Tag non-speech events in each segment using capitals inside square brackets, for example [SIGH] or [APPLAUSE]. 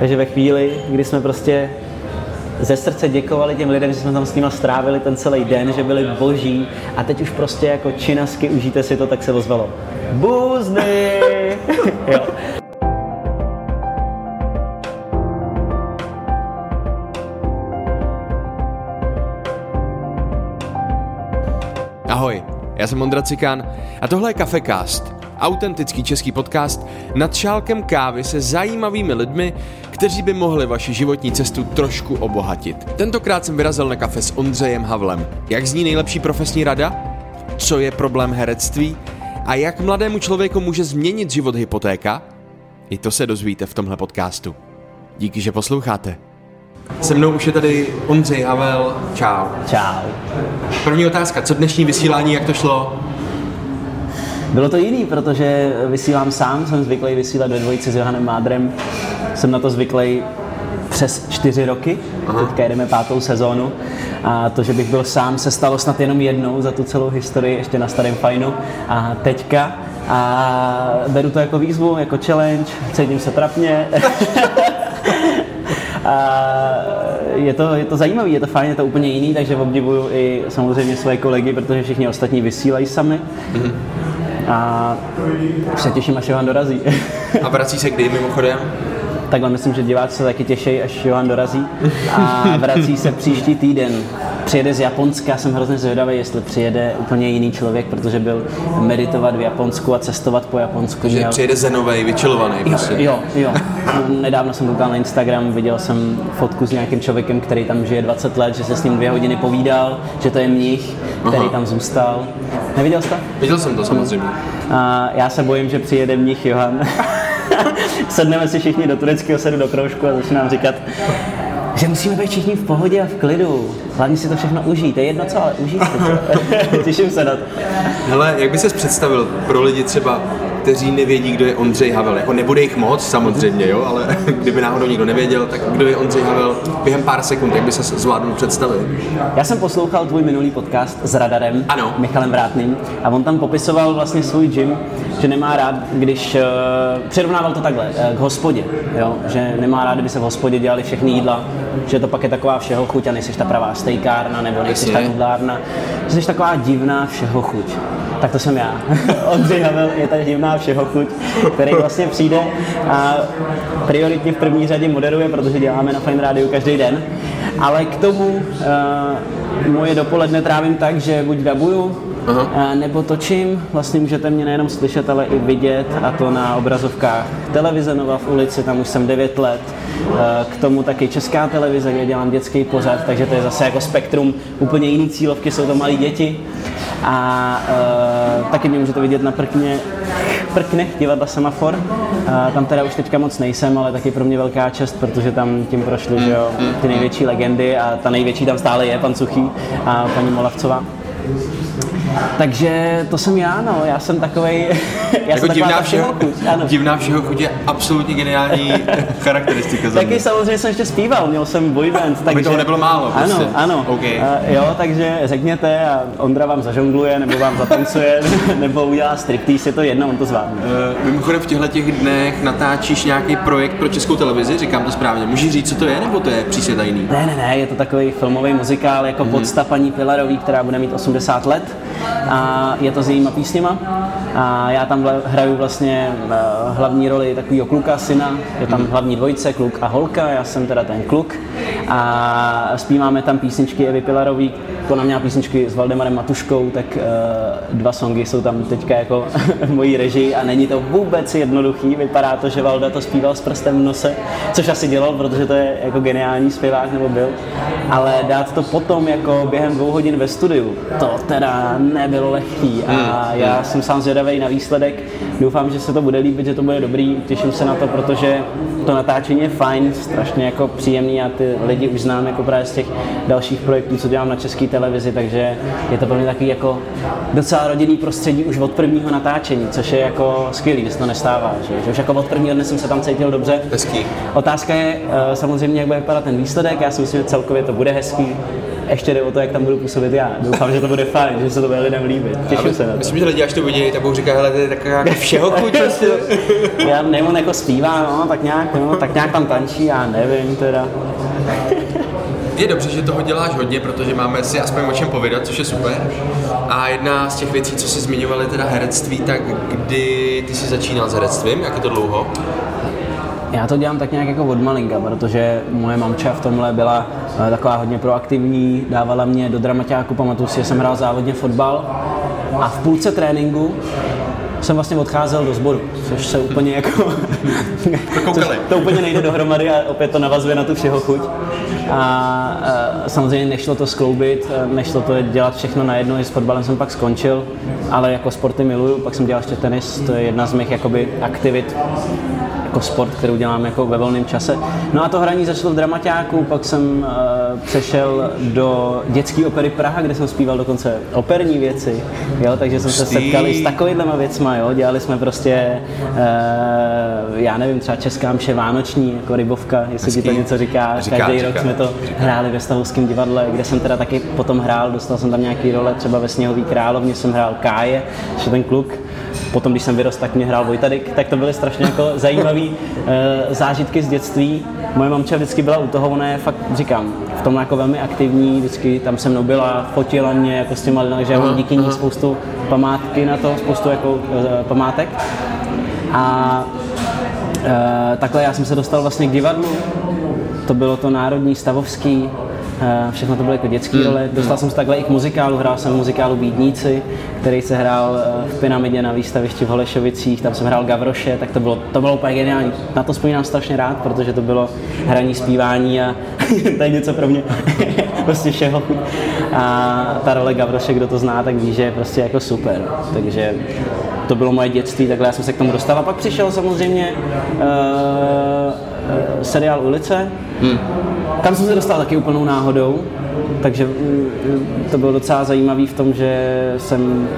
Takže ve chvíli, kdy jsme prostě ze srdce děkovali těm lidem, že jsme tam s nimi strávili ten celý den, že byli boží a teď už prostě jako činasky užijte si to, tak se ozvalo. Buzny! [LAUGHS] jo. Ahoj, já jsem Ondra Cikán a tohle je Cafecast, autentický český podcast nad šálkem kávy se zajímavými lidmi, kteří by mohli vaši životní cestu trošku obohatit. Tentokrát jsem vyrazil na kafe s Ondřejem Havlem. Jak zní nejlepší profesní rada? Co je problém herectví? A jak mladému člověku může změnit život hypotéka? I to se dozvíte v tomhle podcastu. Díky, že posloucháte. Se mnou už je tady Ondřej Havel. Čau. Čau. První otázka. Co dnešní vysílání, jak to šlo? Bylo to jiný, protože vysílám sám, jsem zvyklý vysílat ve dvojici s Johanem Mádrem. Jsem na to zvyklý přes čtyři roky, Aha. teďka jedeme pátou sezónu. A to, že bych byl sám, se stalo snad jenom jednou za tu celou historii, ještě na starém fajnu. A teďka a beru to jako výzvu, jako challenge, cítím se trapně. [LAUGHS] A je to, je to zajímavé, je to fajn, je to úplně jiný, takže obdivuju i samozřejmě své kolegy, protože všichni ostatní vysílají sami. Mm-hmm. A už se těším, až Johan dorazí. A vrací se kdy mimochodem? Takhle myslím, že diváci se taky těší, až Johan dorazí. A vrací se příští týden. Přijede z Japonska, jsem hrozně zvědavý, jestli přijede úplně jiný člověk, protože byl meditovat v Japonsku a cestovat po Japonsku. Že měl... přijede zenovej, vyčilovaný. Jo, prostě. jo, jo. Nedávno jsem koukal na Instagram, viděl jsem fotku s nějakým člověkem, který tam žije 20 let, že se s ním dvě hodiny povídal, že to je mnich, který Aha. tam zůstal. Neviděl jsi to? Viděl jsem to samozřejmě. A já se bojím, že přijede mnich Johan. [LAUGHS] Sedneme si všichni do tureckého sedu do kroužku a začne nám říkat, že musíme být všichni v pohodě a v klidu. Hlavně si to všechno užít. To je jedno co, ale užít si to. [LAUGHS] Těším se na to. Hele, jak by ses představil pro lidi třeba, kteří nevědí, kdo je Ondřej Havel. Jako nebude jich moc, samozřejmě, jo, ale [LAUGHS] kdyby náhodou nikdo nevěděl, tak kdo je Ondřej Havel během pár sekund, jak by se zvládnul představit? Já jsem poslouchal tvůj minulý podcast s Radarem, ano. Michalem Vrátným, a on tam popisoval vlastně svůj gym, že nemá rád, když uh, přirovnával to takhle, uh, k hospodě, jo? že nemá rád, kdyby se v hospodě dělali všechny jídla, že to pak je taková všeho chuť a nejsi ta pravá stejkárna nebo nejsi ta nudlárna, že jsi taková divná všeho chuť. Tak to jsem já. [LAUGHS] Ondřej Havel je ta divná všeho chuť, který vlastně přijde a prioritně v první řadě moderuje, protože děláme na Fine Radio každý den. Ale k tomu uh, moje dopoledne trávím tak, že buď dabuju, Aha. nebo točím. Vlastně můžete mě nejenom slyšet, ale i vidět a to na obrazovkách televize Nova v ulici, tam už jsem 9 let. K tomu taky česká televize, kde dělám dětský pořad, takže to je zase jako spektrum úplně jiný cílovky, jsou to malí děti. A uh, taky mě můžete vidět na prkně, prknech divadla Semafor. Uh, tam teda už teďka moc nejsem, ale taky pro mě velká čest, protože tam tím prošly že jo, ty největší legendy a ta největší tam stále je, pan Suchý a paní Molavcová. Takže to jsem já, no. Já jsem takový. [LAUGHS] já jako jsem divná všeho, chuť, ano. divná všeho chuť je absolutně geniální [LAUGHS] charakteristika. Taky samozřejmě jsem ještě zpíval, měl jsem boy band. Takže... Aby toho nebylo málo. Prostě. Ano, ano. Okay. Uh, jo, takže řekněte a Ondra vám zažongluje, nebo vám zatancuje, [LAUGHS] nebo udělá striptease, je to jedno, on to zvládne. Uh, mimochodem v těchto těch dnech natáčíš nějaký projekt pro českou televizi, říkám to správně. Můžeš říct, co to je, nebo to je přísně tajný? Ne, ne, ne, je to takový filmový muzikál jako mm-hmm. podsta paní Pilarový, která bude mít 80 let a je to s jejíma písněma. A já tam hraju vlastně eh, hlavní roli takového kluka, syna, je tam mhm. hlavní dvojice, kluk a holka, já jsem teda ten kluk. A zpíváme tam písničky Evy Pilarový, ona měla písničky s Valdemarem Matuškou, tak uh, dva songy jsou tam teďka jako [LAUGHS] v mojí režii a není to vůbec jednoduchý, vypadá to, že Valda to zpíval s prstem v nose, což asi dělal, protože to je jako geniální zpěvák nebo byl, ale dát to potom jako během dvou hodin ve studiu, to teda nebylo lehký. A hmm, já hmm. jsem sám zvědavý na výsledek. Doufám, že se to bude líbit, že to bude dobrý, těším se na to, protože to natáčení je fajn, strašně jako příjemný a ty lidi už znám jako právě z těch dalších projektů, co dělám na televizi televizi, takže je to pro mě takový jako docela rodinný prostředí už od prvního natáčení, což je jako skvělý, když to nestává, že, že už jako od prvního dne jsem se tam cítil dobře. Hezký. Otázka je uh, samozřejmě, jak bude vypadat ten výsledek, já si myslím, že celkově to bude hezký, ještě jde o to, jak tam budu působit já. Doufám, že to bude fajn, že se to bude lidem líbit. Těším se na to. Myslím, že lidi, až to vidí, tak budou říkat, hele, to je taková jako všeho chuť. [LAUGHS] Já nevím, on jako zpívá, no, tak nějak, no, tak nějak tam tančí, já nevím teda. Je dobře, že toho děláš hodně, protože máme si aspoň o čem povědat, což je super. A jedna z těch věcí, co si zmiňovali, teda herectví, tak kdy ty jsi začínal s herectvím, jak je to dlouho? Já to dělám tak nějak jako od malinka, protože moje mamča v tomhle byla eh, taková hodně proaktivní, dávala mě do dramaťáku, pamatuju si, že jsem hrál závodně fotbal a v půlce tréninku jsem vlastně odcházel do sboru, což se úplně jako... což to úplně nejde dohromady a opět to navazuje na tu všeho chuť. A, a samozřejmě nešlo to skloubit, nešlo to dělat všechno najednou, i s fotbalem jsem pak skončil, ale jako sporty miluju, pak jsem dělal ještě tenis, to je jedna z mých jakoby aktivit, jako sport, kterou dělám jako ve volném čase. No a to hraní začalo v dramaťáku, pak jsem uh, přešel do dětské opery Praha, kde jsem zpíval dokonce operní věci, jo, takže jsem se setkal i s takovýhlema věcma, jo, dělali jsme prostě, uh, já nevím, třeba Česká mše Vánoční, jako Rybovka, jestli Hezký. ti to něco říká, říká každý říká, rok jsme to říká. hráli ve Stavovském divadle, kde jsem teda taky potom hrál, dostal jsem tam nějaký role, třeba ve Sněhový královně jsem hrál Káje, ještě ten kluk, potom, když jsem vyrost, tak mě hrál Vojtadik, tak to byly strašně jako zajímavé uh, zážitky z dětství. Moje mamča vždycky byla u toho, ona je fakt, říkám, v tom jako velmi aktivní, vždycky tam se mnou byla, fotila mě jako s těma lidmi, že mám díky ní spoustu památky na to, spoustu jako uh, památek. A uh, takhle já jsem se dostal vlastně k divadlu, to bylo to Národní stavovský, Eh, všechno to byly jako dětské hmm. role. Dostal jsem se takhle i k muzikálu, hrál jsem v muzikálu Bídníci, který se hrál eh, v Pyramidě na výstavišti v Holešovicích, tam jsem hrál Gavroše, tak to bylo, to bylo úplně geniální. Na to vzpomínám strašně rád, protože to bylo hraní, zpívání a [LAUGHS] to je něco pro mě [LAUGHS] prostě všeho. A ta role Gavroše, kdo to zná, tak ví, že je prostě jako super. Takže to bylo moje dětství, takhle já jsem se k tomu dostal. A pak přišel samozřejmě uh, seriál Ulice, hmm. Kam jsem se dostal taky úplnou náhodou, takže mm, to bylo docela zajímavý v tom, že jsem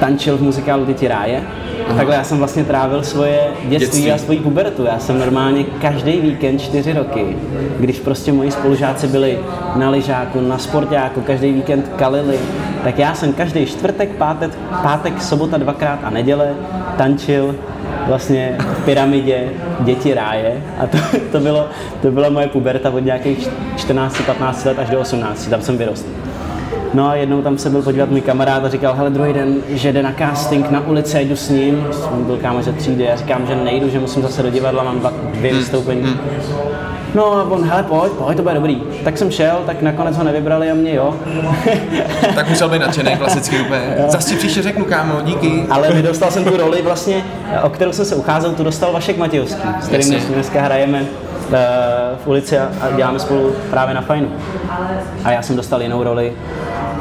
tančil v muzikálu Ty ráje. Aha. Takhle já jsem vlastně trávil svoje dětství, dětství. a svoji pubertu. Já jsem normálně každý víkend čtyři roky, když prostě moji spolužáci byli na lyžáku, na sportáku, každý víkend kalili, tak já jsem každý čtvrtek, pátek, pátek, sobota dvakrát a neděle tančil vlastně v pyramidě děti ráje. A to, to, bylo, to byla moje puberta od nějakých 14-15 let až do 18, tam jsem vyrostl. No a jednou tam se byl podívat můj kamarád a říkal, hele druhý den, že jde na casting na ulici, jdu s ním, jsem byl kámoš ze třídy, já říkám, že nejdu, že musím zase do divadla, mám dva, dvě vystoupení. No a on, hele, pojď, pojď, to bude dobrý. Tak jsem šel, tak nakonec ho nevybrali a mě jo. [LAUGHS] tak musel být nadšený, klasicky úplně. Zase ti příště řeknu, kámo, díky. Ale dostal jsem tu roli vlastně, o kterou jsem se ucházel, tu dostal Vašek Matějovský, s kterým dneska hrajeme eh, v ulici a děláme spolu právě na fajnu. A já jsem dostal jinou roli,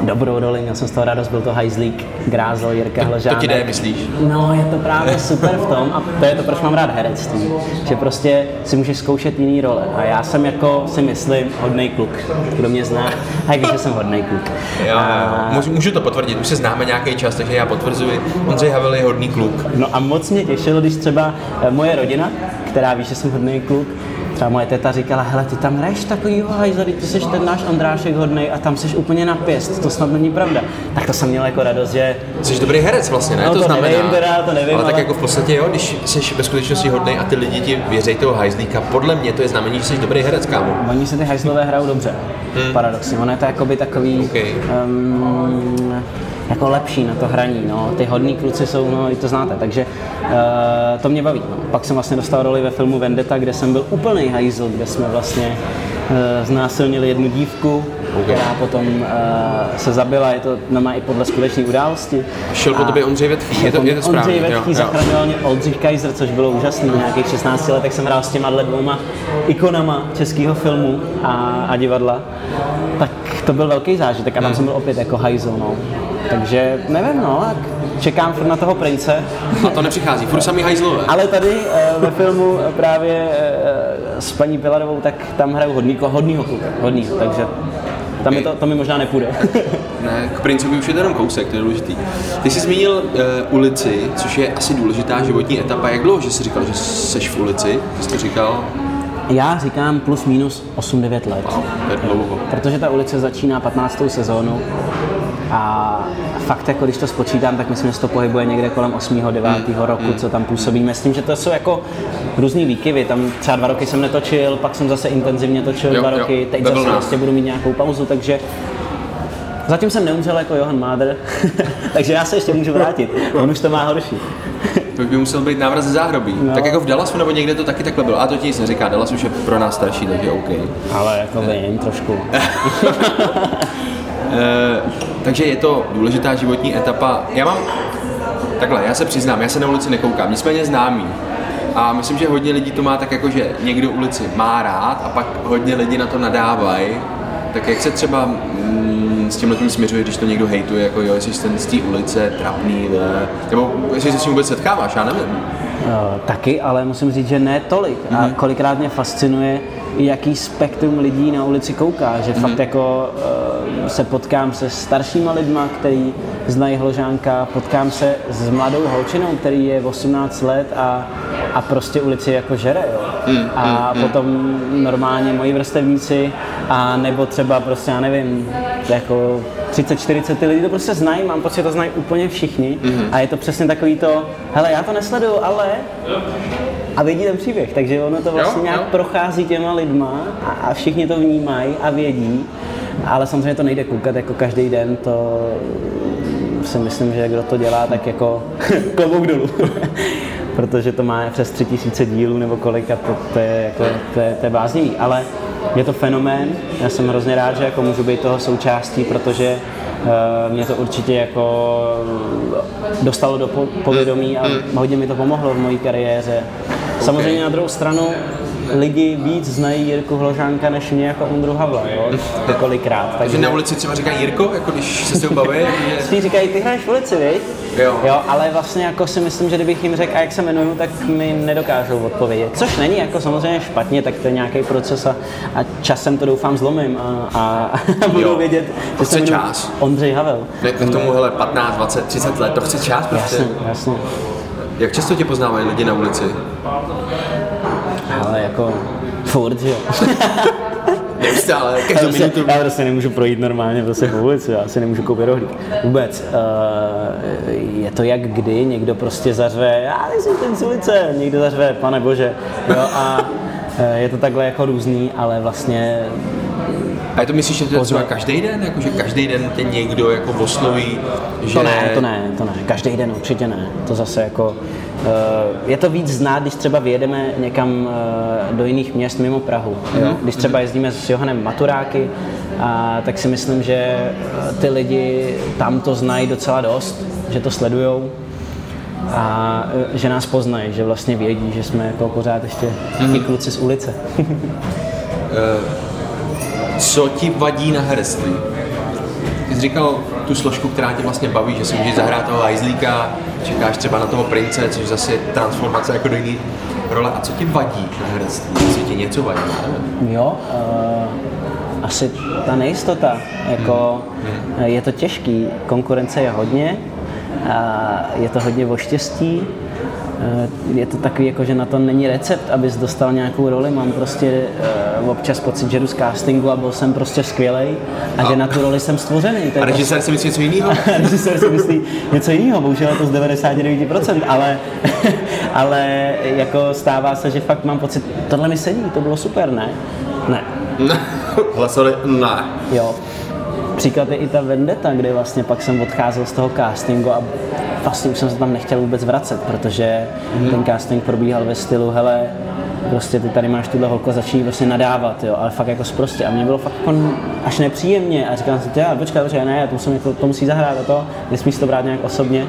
dobrou roli, měl jsem z toho radost, byl to hajzlík, Grázel, Jirka Hležánek. To ti jde, myslíš? No, je to právě super v tom a to je to, proč mám rád herectví, že prostě si můžeš zkoušet jiný role a já jsem jako si myslím hodný kluk, kdo mě zná, a jak že jsem hodný kluk. Jo, a... můžu, můžu to potvrdit, už se známe nějaký čas, takže já potvrzuji, Ondřej Havel je hodný kluk. No a moc mě těšilo, když třeba eh, moje rodina, která ví, že jsem hodný kluk, Třeba moje teta říkala, hele, ty tam hraješ takový hajzlí, ty jsi ten náš Ondrášek hodný a tam jsi úplně na pěst, to snad není pravda. Tak to jsem měl jako radost, že... Jsi dobrý herec vlastně, ne? No, to, to znamená. Nevím, teda, to nevím, ale, ale, tak jako v podstatě jo, když jsi ve skutečnosti hodný a ty lidi ti věří toho hajzlíka, podle mě to je znamení, že jsi dobrý herec, kámo. Oni se ty hajzlové hrajou dobře, hmm. paradoxně. Ono je to jakoby takový... Okay. Um, jako lepší na to hraní. No. Ty hodní kluci jsou, no, i to znáte, takže uh, to mě baví. No. Pak jsem vlastně dostal roli ve filmu Vendetta, kde jsem byl úplný hajzl, kde jsme vlastně uh, znásilnili jednu dívku, okay. která potom uh, se zabila, je to normálně i podle skutečné události. Šel po tobě Ondřej Vetchý, je to, je to správně. Ondřej Vetchý zachraňoval mě Oldřich Kaiser, což bylo úžasný. V nějakých 16 letech jsem hrál s těma dvěma ikonama českého filmu a, a divadla. Tak to byl velký zážitek a tam hmm. jsem byl opět jako hajzl. No. Takže nevím, no, tak čekám furt na toho prince. A to nepřichází, furt samý hajzlové. Ale tady uh, ve filmu právě uh, s paní Pilarovou, tak tam hraju hodný, hodnýho kluka, hodnýho, takže Tam mi to, to mi možná nepůjde. [LAUGHS] ne, k principu už je to jenom kousek, to je důležitý. Ty jsi zmínil uh, ulici, což je asi důležitá životní etapa. Jak dlouho, že jsi říkal, že jsi v ulici? Ty jsi to říkal? Já říkám plus minus 8-9 let. Wow, to je dlouho. Protože ta ulice začíná 15. sezónu a fakt, jako když to spočítám, tak myslím, že se to pohybuje někde kolem 8. 9. Mm. roku, mm. co tam působíme. S tím, že to jsou jako různý výkyvy. Tam třeba dva roky jsem netočil, pak jsem zase intenzivně točil jo, dva roky, teď zase vlastně budu mít nějakou pauzu, takže Zatím jsem neumřel jako Johan Máder, [LAUGHS] takže já se ještě můžu vrátit. On už to má horší. To by musel být návrat ze záhrobí. No. Tak jako v Dallasu nebo někde to taky takhle bylo. A to ti se říká, Dallas už je pro nás starší, takže OK. Ale jako vím [LAUGHS] trošku. e, takže je to důležitá životní etapa. Já mám, takhle, já se přiznám, já se na ulici nekoukám, nicméně známý. A myslím, že hodně lidí to má tak jako, že někdo ulici má rád a pak hodně lidí na to nadávají. Tak jak se třeba mm, s tím tím směřuje, když to někdo hejtuje, jako jo, jsi ten z té ulice, trapný, ne? nebo jestli se s tím vůbec setkáváš, já nevím. Uh, taky, ale musím říct, že ne tolik. Mm-hmm. A mhm. kolikrát mě fascinuje, jaký spektrum lidí na ulici kouká, že mm-hmm. fakt jako uh, se potkám se staršíma lidma, který znají Hložánka, potkám se s mladou holčinou, který je 18 let a, a prostě ulici jako žere, jo. Mm, a mm, potom normálně moji vrstevníci a nebo třeba prostě, já nevím, jako 30-40 ty lidi to prostě znají, mám pocit, to znají úplně všichni mm. a je to přesně takový to, hele, já to nesleduju, ale a vědí ten příběh, takže ono to vlastně jo, nějak jo. prochází těma lidma a, a všichni to vnímají a vědí, ale samozřejmě to nejde koukat jako každý den, to si myslím, že kdo to dělá, tak jako [LAUGHS] klobouk dolů. [LAUGHS] Protože to má přes tři tisíce dílů nebo kolik a to, to je, jako, to je, to je bláznivý. Ale je to fenomén, já jsem hrozně rád, že jako můžu být toho součástí, protože uh, mě to určitě jako dostalo do povědomí a hodně mi to pomohlo v mojí kariéře. Samozřejmě na druhou stranu lidi víc znají Jirku Hložánka než mě jako Ondru Havla, jo, kolikrát. Takže na ulici třeba říkají Jirko, jako když se s tím baví? [LAUGHS] Že... Spíš říkají, ty hraješ v ulici, viď? Jo. jo. ale vlastně jako si myslím, že kdybych jim řekl, a jak se jmenuju, tak mi nedokážou odpovědět. Což není jako samozřejmě špatně, tak to je nějaký proces a, a časem to doufám zlomím a, a, a budu jo. vědět, že se čas. Ondřej Havel. Ne, k tomu, hele, 15, 20, 30 let, to chce čas prostě. Jasně, jasně. Jak často tě poznávají lidi na ulici? Jako furt, že jo. [LAUGHS] Neustále, každou prostě, minutu. Já prostě nemůžu projít normálně prostě po ulici, já si nemůžu koupit rohlík. Vůbec. Uh, je to jak kdy, někdo prostě zařve, já nejsem ten z ulice, někdo zařve, pane bože. Jo, a uh, je to takhle jako různý, ale vlastně a to myslíš, že to je třeba každý den? Jako, že každý den tě někdo jako osloví, že... To ne, to ne, to ne. Každý den určitě ne. To zase jako... Uh, je to víc znát, když třeba vyjedeme někam uh, do jiných měst mimo Prahu. Jo? Mhm. Když třeba jezdíme s Johanem Maturáky, a tak si myslím, že eh, ty lidi tam to znají docela dost, že to sledujou a že nás poznají, že vlastně vědí, že jsme jako pořád ještě ti kluci z ulice. Co ti vadí na herectví? Ty jsi říkal tu složku, která tě vlastně baví, že si můžeš zahrát toho hajzlíka, čekáš třeba na toho prince, což zase je transformace jako do jiný role. A co ti vadí na herectví? Jestli ti něco vadí? Jo, uh, asi ta nejistota. Jako, hmm. hmm. Je to těžký, konkurence je hodně, uh, je to hodně o štěstí, Eh, je to takový, jako, že na to není recept, abys dostal nějakou roli. Mám prostě občas pocit, že jdu z castingu a byl jsem prostě skvělý a, a že na tu roli jsem stvořený. To a režisér prostě... si myslí něco jiného? [LAUGHS] režisér si myslí něco jiného, bohužel to z 99%, ale, [LAUGHS] ale jako stává se, že fakt mám pocit, tohle mi sedí, to bylo super, ne? Ne. [LAUGHS] Hlasovali ne. Jo. Příklad je i ta Vendetta, kde vlastně pak jsem odcházel z toho castingu a vlastně už jsem se tam nechtěl vůbec vracet, protože mm. ten casting probíhal ve stylu, hele, prostě ty tady máš tuhle holku a začíní vlastně nadávat, jo, ale fakt jako zprostě. A mě bylo fakt jako až nepříjemně a jsem si, já, počkej, počkej, ne, to, musím, to, to musí zahrát a to, nesmíš to brát nějak osobně.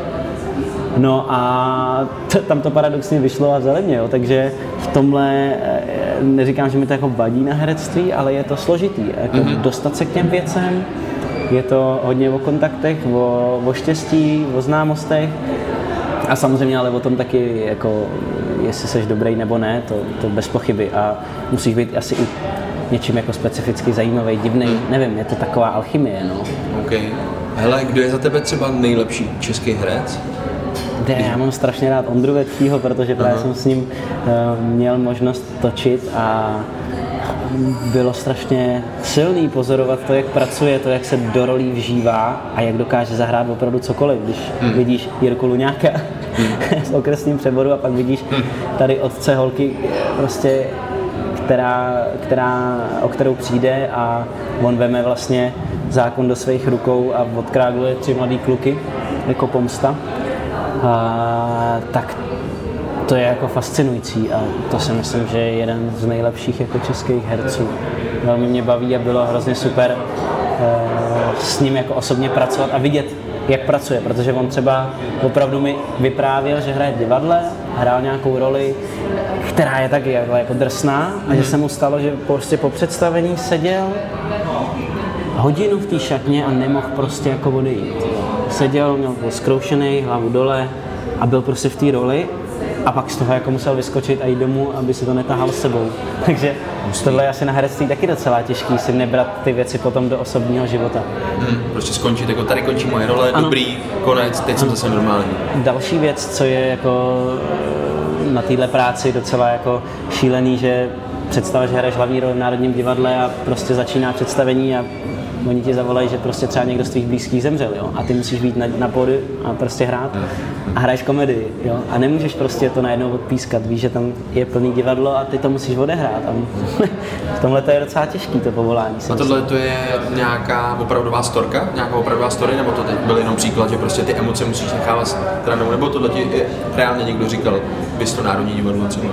No a t- tam to paradoxně vyšlo a vzali mě, jo, takže v tomhle eh, neříkám, že mi to jako vadí na herectví, ale je to složitý, jako mm-hmm. dostat se k těm věcem, je to hodně o kontaktech, o, o štěstí, o známostech a samozřejmě ale o tom taky jako jestli jsi dobrý nebo ne, to, to bez pochyby. A musíš být asi i něčím jako specificky zajímavý, divný, nevím, je to taková alchymie, no. OK. Hele, kdo je za tebe třeba nejlepší český herec? De, já mám strašně rád Ondru Vetchýho, protože právě Aha. jsem s ním uh, měl možnost točit a bylo strašně silný pozorovat to, jak pracuje, to, jak se do rolí vžívá a jak dokáže zahrát opravdu cokoliv. Když hmm. vidíš Jirku Luňáka hmm. [LAUGHS] z okresním přeboru a pak vidíš hmm. tady otce holky, prostě, která, která, o kterou přijde a on veme vlastně zákon do svých rukou a odkrágluje tři mladý kluky jako pomsta, a, tak to je jako fascinující a to si myslím, že je jeden z nejlepších jako českých herců. Velmi mě baví a bylo hrozně super e, s ním jako osobně pracovat a vidět, jak pracuje, protože on třeba opravdu mi vyprávěl, že hraje v divadle, hrál nějakou roli, která je taky jako, jako drsná a že se mu stalo, že prostě po představení seděl hodinu v té šatně a nemohl prostě jako odejít. Seděl, měl byl zkroušený, hlavu dole a byl prostě v té roli a pak z toho jako musel vyskočit a jít domů, aby si to netahal s sebou. [LAUGHS] Takže tohle je asi na herectví taky docela těžký si nebrat ty věci potom do osobního života. Hmm, prostě skončit, jako tady končí moje role, ano. dobrý, konec, teď ano. jsem zase normální. Další věc, co je jako eh, na téhle práci docela jako šílený, že představa, že hraješ hlavní roli v Národním divadle a prostě začíná představení a oni ti zavolají, že prostě třeba někdo z tvých blízkých zemřel, jo, a ty musíš být na, na pódy a prostě hrát a hraješ komedii, jo, a nemůžeš prostě to najednou odpískat, víš, že tam je plný divadlo a ty to musíš odehrát. A [LAUGHS] v tomhle to je docela těžký to povolání. A tohle to je nějaká opravdová storka, nějaká opravdová story, nebo to teď byl jenom příklad, že prostě ty emoce musíš nechávat stranou, nebo tohle ti reálně někdo říkal, bys to Národní divadlo třeba?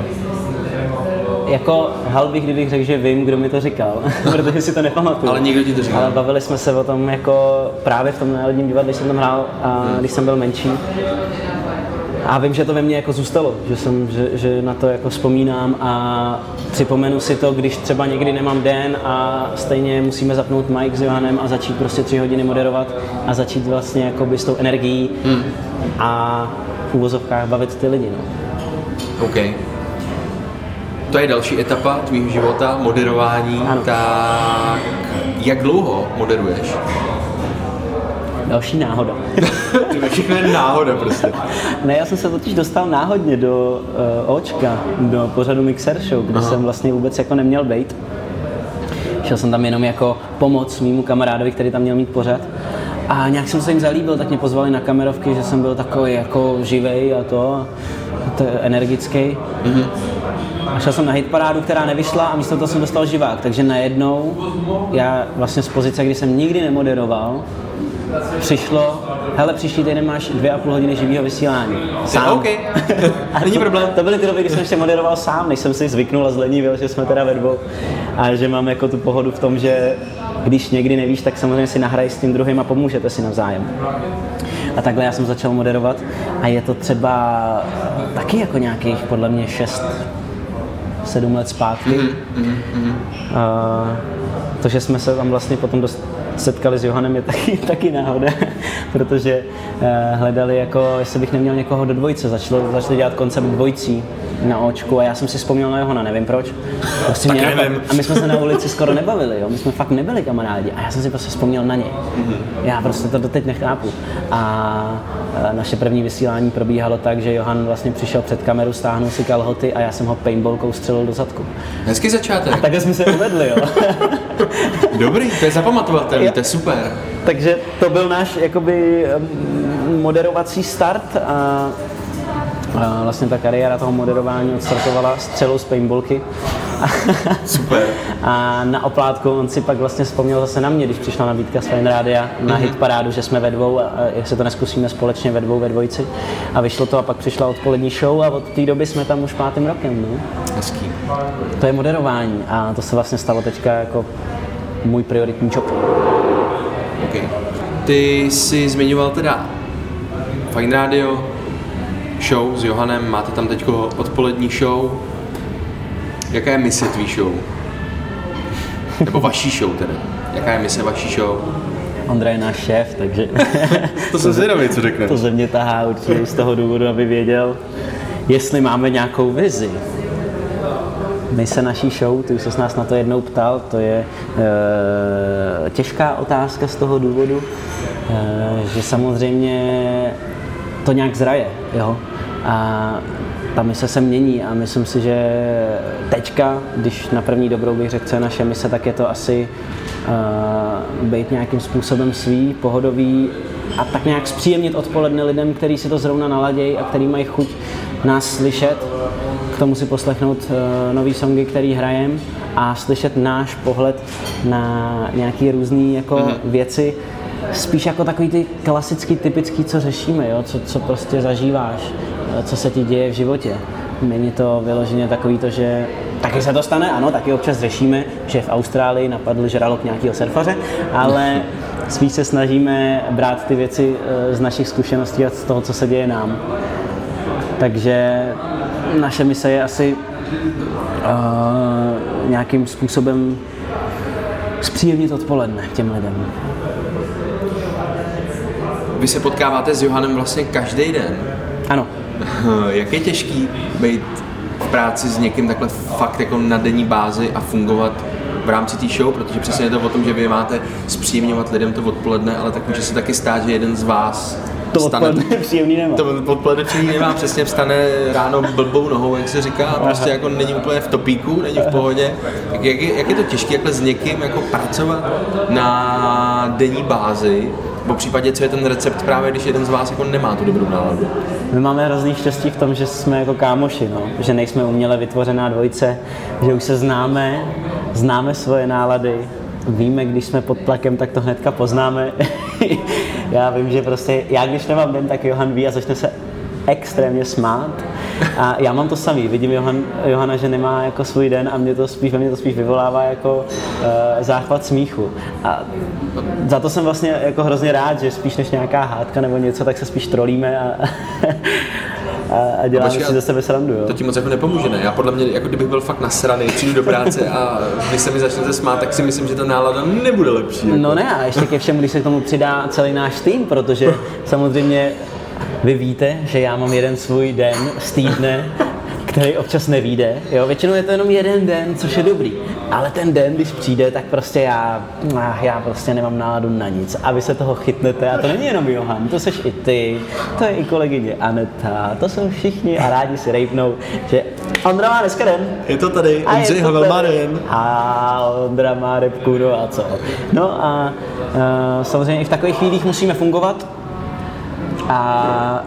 Jako hal bych, kdybych řekl, že vím, kdo mi to říkal, [LAUGHS] protože si to nepamatuju. Ale někdo ti to říkal. Ale bavili jsme se o tom jako právě v tom Národním divadle, když jsem tam hrál, a hmm. když jsem byl menší. A vím, že to ve mně jako zůstalo, že, jsem, že, že na to jako vzpomínám a připomenu si to, když třeba někdy nemám den a stejně musíme zapnout Mike s Johanem a začít prostě tři hodiny moderovat a začít vlastně jako s tou energií hmm. a v úvozovkách bavit ty lidi. No. Okay to je další etapa tvýho života, moderování, ano. tak jak dlouho moderuješ? Další náhoda. [LAUGHS] Ty všechno je náhoda prostě. ne, já jsem se totiž dostal náhodně do uh, Očka, do pořadu Mixer Show, kde Aha. jsem vlastně vůbec jako neměl být. Šel jsem tam jenom jako pomoc mýmu kamarádovi, který tam měl mít pořad. A nějak jsem se jim zalíbil, tak mě pozvali na kamerovky, že jsem byl takový jako živej a to, to energický. Mm-hmm. A šel jsem na hitparádu, která nevyšla a místo toho jsem dostal živák. Takže najednou já vlastně z pozice, kdy jsem nikdy nemoderoval, přišlo, hele, příští týden máš dvě a půl hodiny živého vysílání. Sám. OK, [LAUGHS] není problém. To byly ty doby, kdy jsem ještě moderoval sám, než jsem si zvyknul a zlenivil, že jsme teda ve dvou. A že mám jako tu pohodu v tom, že když někdy nevíš, tak samozřejmě si nahraj s tím druhým a pomůžete si navzájem. A takhle já jsem začal moderovat a je to třeba taky jako nějakých podle mě šest, sedm let zpátky. Mm-hmm. A, to, že jsme se tam vlastně potom dost setkali s Johanem je taky, [LAUGHS] taky náhoda, protože uh, hledali jako, jestli bych neměl někoho do dvojce, začali, začali dělat koncept dvojcí na očku a já jsem si vzpomněl na Johana, nevím proč. Prostě mě nevím. A my jsme se na ulici skoro nebavili, jo? my jsme fakt nebyli kamarádi a já jsem si prostě vzpomněl na něj. Mm-hmm. Já prostě to doteď nechápu. A naše první vysílání probíhalo tak, že Johan vlastně přišel před kameru, stáhnul si kalhoty a já jsem ho paintballkou střelil do zadku. Hezký začátek. A takhle jsme se uvedli, jo. Dobrý, to je zapamatovatelný, to je super. Takže to byl náš jakoby moderovací start a vlastně ta kariéra toho moderování odstartovala střelou z paintballky. [LAUGHS] Super. A na oplátku on si pak vlastně vzpomněl zase na mě, když přišla nabídka z Fine Rádia na mm-hmm. hit parádu, že jsme ve dvou a jestli to neskusíme společně ve dvou, ve dvojici. A vyšlo to a pak přišla odpolední show a od té doby jsme tam už pátým rokem. No. Hezký. To je moderování a to se vlastně stalo teďka jako můj prioritní job. Okay. Ty jsi zmiňoval teda Fine Radio, show s Johanem, máte tam teď odpolední show. Jaká je mise tvý show? Nebo vaší show teda. Jaká je mise vaší show? Ondra je náš šéf, takže... [LAUGHS] to jsem zvědavý, co řekne. To ze mě tahá určitě z toho důvodu, aby věděl, jestli máme nějakou vizi. My se naší show, ty už se nás na to jednou ptal, to je e, těžká otázka z toho důvodu, e, že samozřejmě to nějak zraje, jo. A ta mise se mění a myslím si, že teďka, když na první dobrou bych řekl, co je naše mise, tak je to asi uh, být nějakým způsobem svý, pohodový a tak nějak zpříjemnit odpoledne lidem, kteří si to zrovna naladějí a který mají chuť nás slyšet, k tomu si poslechnout uh, nový songy, který hrajem a slyšet náš pohled na nějaké různé jako mm-hmm. věci, spíš jako takový ty klasický, typický, co řešíme, jo? Co, co prostě zažíváš, co se ti děje v životě. Není to vyloženě takový to, že taky se to stane, ano, taky občas řešíme, že v Austrálii napadl žralok nějakého surfaře, ale spíš se snažíme brát ty věci eh, z našich zkušeností a z toho, co se děje nám. Takže naše mise je asi uh, nějakým způsobem zpříjemnit odpoledne těm lidem. Vy se potkáváte s Johanem vlastně každý den. Ano. [LAUGHS] Jak je těžký být v práci s někým takhle fakt jako na denní bázi a fungovat v rámci té show, protože přesně je to o tom, že vy máte zpříjemňovat lidem to odpoledne, ale tak může se taky stát, že jeden z vás to stane, odpoledne příjemný nemá. To odpoledne příjemný nemá, přesně vstane ráno blbou nohou, jak se říká, a prostě jako není úplně v topíku, není v pohodě. Jak, jak, je, jak je to těžké jako s někým jako pracovat na denní bázi, po případě, co je ten recept právě, když jeden z vás jako nemá tu dobrou náladu? My máme hrozný štěstí v tom, že jsme jako kámoši, no. že nejsme uměle vytvořená dvojice, že už se známe, známe svoje nálady, víme, když jsme pod tlakem, tak to hnedka poznáme. [LAUGHS] já vím, že prostě, já když nemám den, tak Johan ví a začne se extrémně smát. A já mám to samý, vidím Johan, Johana, že nemá jako svůj den a mě to spíš, mě to spíš vyvolává jako uh, záchvat smíchu. A za to jsem vlastně jako hrozně rád, že spíš než nějaká hádka nebo něco, tak se spíš trolíme a, [LAUGHS] a děláme si ze sebe srandu. Jo. To ti moc jako nepomůže, ne? Já podle mě, jako kdybych byl fakt nasraný, přijdu do práce a když se mi začnete smát, tak si myslím, že ta nálada nebude lepší. Jako. No ne, a ještě ke všemu, když se k tomu přidá celý náš tým, protože samozřejmě vy víte, že já mám jeden svůj den z týdne, který občas nevíde. Jo? Většinou je to jenom jeden den, což je dobrý. Ale ten den, když přijde, tak prostě já, ah, já prostě nemám náladu na nic. A vy se toho chytnete. A to není jenom Johan, to seš i ty, to je i kolegyně Aneta, to jsou všichni a rádi si rejpnou, že Ondra má dneska den. Je to tady, Ondřej Havel má den. A Ondra má repku, no a co. No a uh, samozřejmě i v takových chvílích musíme fungovat, a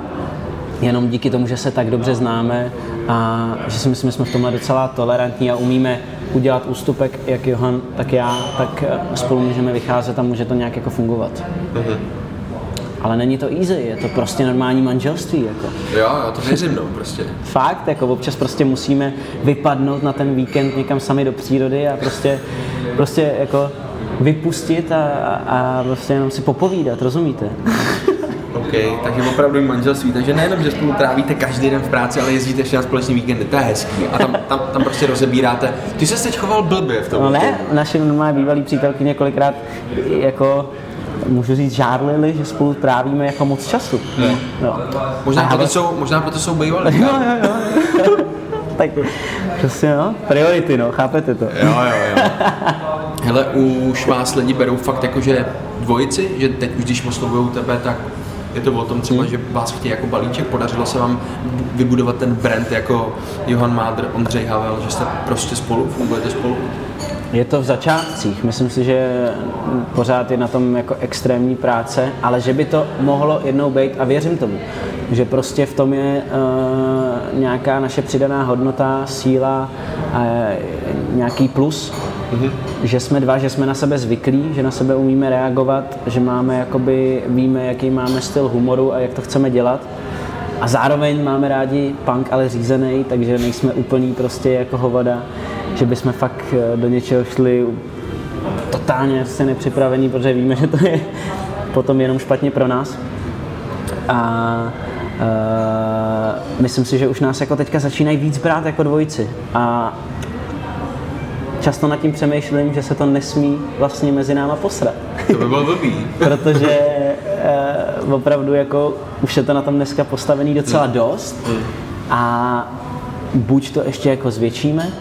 jenom díky tomu, že se tak dobře známe a že si myslím, že jsme v tomhle docela tolerantní a umíme udělat ústupek, jak Johan, tak já, tak eh, spolu můžeme vycházet a může to nějak jako fungovat. Mm-hmm. Ale není to easy, je to prostě normální manželství. Jako. Jo, já to věřím, no, prostě. Fakt, jako občas prostě musíme vypadnout na ten víkend někam sami do přírody a prostě, prostě jako vypustit a, a prostě jenom si popovídat, rozumíte? OK, takže opravdu manželství. Takže nejenom, že spolu trávíte každý den v práci, ale jezdíte ještě na společný víkendy, to je hezký. A tam, tam, tam prostě rozebíráte. Ty se teď choval blbě v tom. No ne, naše normální bývalý přítelky několikrát jako můžu říct, žárlili, že spolu trávíme jako moc času. Hmm. No. Možná, proto jsou, možná proto jsou bývalí. [LAUGHS] Jo, jo, jo. tak přesně, no, priority, no, chápete to. Jo, jo, jo. Hele, už vás lidi berou fakt jako, že dvojici, že teď už když oslovují tebe, tak je to o tom třeba, hmm. že vás chtějí jako balíček, podařilo se vám vybudovat ten brand jako Johan Mádr, Ondřej Havel, že jste prostě spolu, fungujete spolu? Je to v začátcích. Myslím si, že pořád je na tom jako extrémní práce, ale že by to mohlo jednou být a věřím tomu, že prostě v tom je uh, nějaká naše přidaná hodnota, síla a nějaký plus, mm-hmm. že jsme dva, že jsme na sebe zvyklí, že na sebe umíme reagovat, že máme jakoby, víme, jaký máme styl humoru a jak to chceme dělat. A zároveň máme rádi punk, ale řízený, takže nejsme úplný prostě jako hovada, že bychom fakt eh, do něčeho šli totálně prostě nepřipravení, protože víme, [LAUGHS] že to je potom jenom špatně pro nás. A Uh, myslím si, že už nás jako teďka začínají víc brát jako dvojici. A často nad tím přemýšlím, že se to nesmí vlastně mezi náma posrat. To by bylo blbý. [LAUGHS] Protože uh, opravdu jako už je to na tom dneska postavený docela hmm. dost. Hmm. A buď to ještě jako zvětšíme,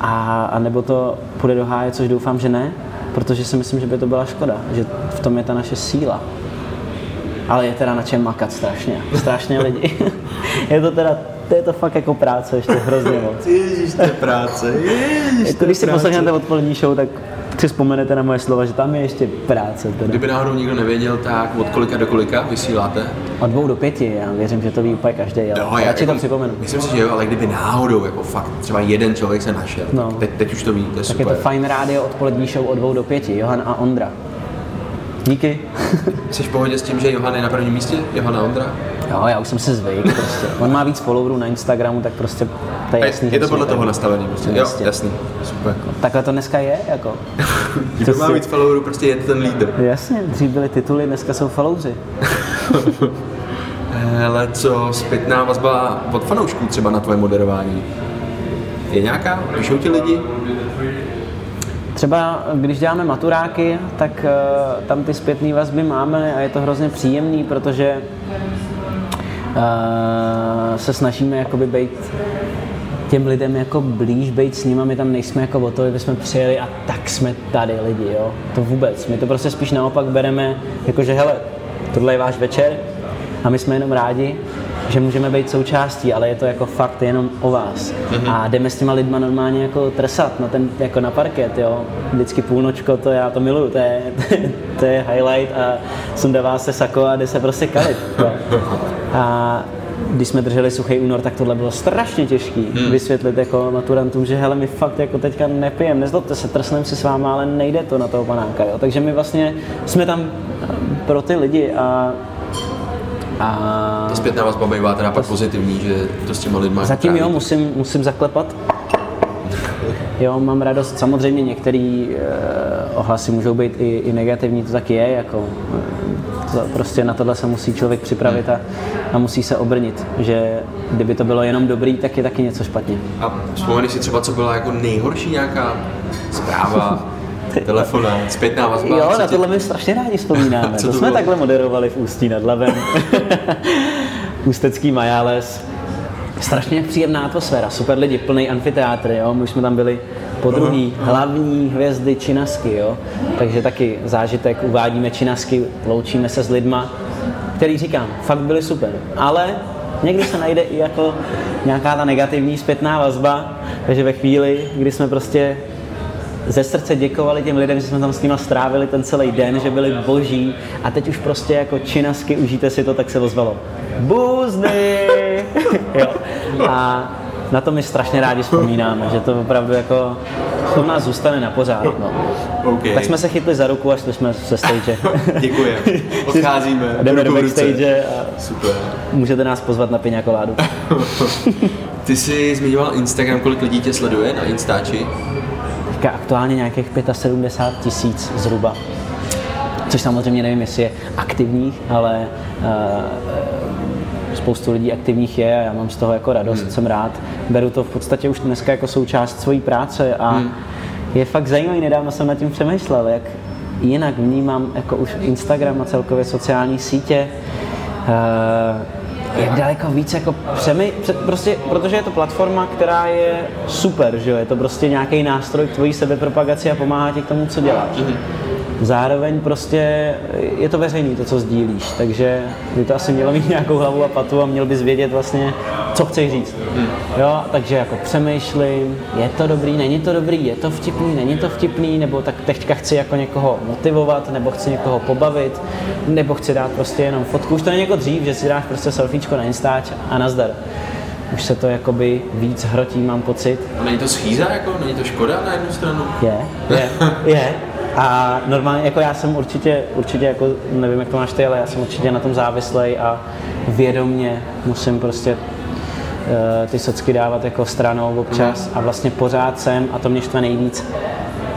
a, a nebo to půjde do háje, což doufám, že ne, protože si myslím, že by to byla škoda, že v tom je ta naše síla. Ale je teda na čem makat strašně, strašně lidi. [LAUGHS] je to teda, to je to fakt jako práce ještě hrozně [LAUGHS] moc. Ježíš, to je práce, ježíš, jako, když si poslechnete odpolední show, tak si vzpomenete na moje slova, že tam je ještě práce. Teda. Kdyby náhodou nikdo nevěděl, tak od kolika do kolika vysíláte? Od dvou do pěti, já věřím, že to ví úplně každý, ale no, já, jako, to připomenu. Myslím si, že jo, ale kdyby náhodou, jako fakt, třeba jeden člověk se našel, no. teď, teď už to ví, to je tak super. je to fajn rádio odpolední show od dvou do pěti, Johan a Ondra. Díky. Jsi v pohodě s tím, že Johan je na prvním místě? Johan a Ondra? Jo, já už jsem si zvyk prostě. On má víc followerů na Instagramu, tak prostě to je jasný. Je to podle toho nastavený prostě. Jo, jasný. Super. Takhle to dneska je, jako. [LAUGHS] Kdo má víc followerů, prostě je ten lídr. Jasně, dřív byly tituly, dneska jsou followři. Ale [LAUGHS] co zpětná vazba od fanoušků třeba na tvoje moderování? Je nějaká? Píšou ti lidi? Třeba když děláme maturáky, tak uh, tam ty zpětné vazby máme a je to hrozně příjemný, protože uh, se snažíme jakoby být těm lidem jako blíž, být s nimi, my tam nejsme jako o to, aby jsme přijeli a tak jsme tady lidi, jo. To vůbec. My to prostě spíš naopak bereme, jakože hele, tohle je váš večer a my jsme jenom rádi, že můžeme být součástí, ale je to jako fakt jenom o vás. Mm-hmm. A jdeme s těma lidma normálně jako trsat na ten, jako na parket, jo. Vždycky půlnočko, to já to miluju, to je, [LAUGHS] to je highlight a sundává se sako a jde se prostě kalit. Jo. A když jsme drželi suchý únor, tak tohle bylo strašně těžký hmm. vysvětlit jako maturantům, že hele, my fakt jako teďka nepijeme, nezlobte se, trsneme si s váma, ale nejde to na toho panáka, jo. Takže my vlastně jsme tam pro ty lidi a a... Ta zpětná vazba bývá teda pak pozitivní, že to s těma lidma... Zatím jo, musím, musím zaklepat. Jo, mám radost. Samozřejmě některé uh, ohlasy můžou být i, i negativní, to tak je. Jako, uh, to, prostě na tohle se musí člověk připravit a, a musí se obrnit, že kdyby to bylo jenom dobrý, tak je taky něco špatně. A vzpomeneš si třeba, co byla jako nejhorší nějaká zpráva, [LAUGHS] Telefonát, zpětná vazba. Jo, na tohle my strašně rádi vzpomínáme. to, to jsme takhle moderovali v Ústí nad Labem. [LAUGHS] Ústecký Majáles. Strašně příjemná atmosféra, super lidi, plný amfiteátr, jo. My už jsme tam byli po druhý, hlavní hvězdy Činasky, jo. Takže taky zážitek, uvádíme Činasky, loučíme se s lidma, který říkám, fakt byli super. Ale někdy se najde i jako nějaká ta negativní zpětná vazba, takže ve chvíli, kdy jsme prostě ze srdce děkovali těm lidem, že jsme tam s nimi strávili ten celý den, že byli boží a teď už prostě jako činasky, užijte si to, tak se ozvalo Buzny! [LAUGHS] jo. A na to my strašně rádi vzpomínáme, že to opravdu jako to nás zůstane na pořád. No. Okay. Tak jsme se chytli za ruku a šli jsme se stage. [LAUGHS] Děkuji. [LAUGHS] Odcházíme. Jdeme do backstage a Super. můžete nás pozvat na piňa koládu. Ty jsi zmiňoval Instagram, kolik lidí tě sleduje na Instači? Teďka aktuálně nějakých 75 tisíc zhruba. Což samozřejmě nevím, jestli je aktivních, ale uh, spoustu lidí aktivních je a já mám z toho jako radost, hmm. jsem rád. Beru to v podstatě už dneska jako součást své práce a hmm. je fakt zajímavý, nedávno jsem nad tím přemýšlel, jak jinak vnímám jako už Instagram a celkově sociální sítě. Uh, je daleko víc jako přemy, prostě, protože je to platforma, která je super, že jo? je to prostě nějaký nástroj k tvojí sebepropagaci a pomáhá ti k tomu, co děláš. Mm-hmm. Zároveň prostě je to veřejný, to, co sdílíš, takže by to asi mělo mít nějakou hlavu a patu a měl bys vědět vlastně, co chceš říct. Hmm. Jo, takže jako přemýšlím, je to dobrý, není to dobrý, je to vtipný, není to vtipný, nebo tak teďka chci jako někoho motivovat, nebo chci někoho pobavit, nebo chci dát prostě jenom fotku. Už to není jako dřív, že si dáš prostě selfiečko na Instač a nazdar už se to jakoby víc hrotí, mám pocit. A není to schýza, jako? Není to škoda na jednu stranu? Je, je, [LAUGHS] je. A normálně, jako já jsem určitě, určitě jako, nevím, jak to máš ty, ale já jsem určitě na tom závislej a vědomně musím prostě ty socky dávat jako stranou občas a vlastně pořád jsem, a to mě štve nejvíc,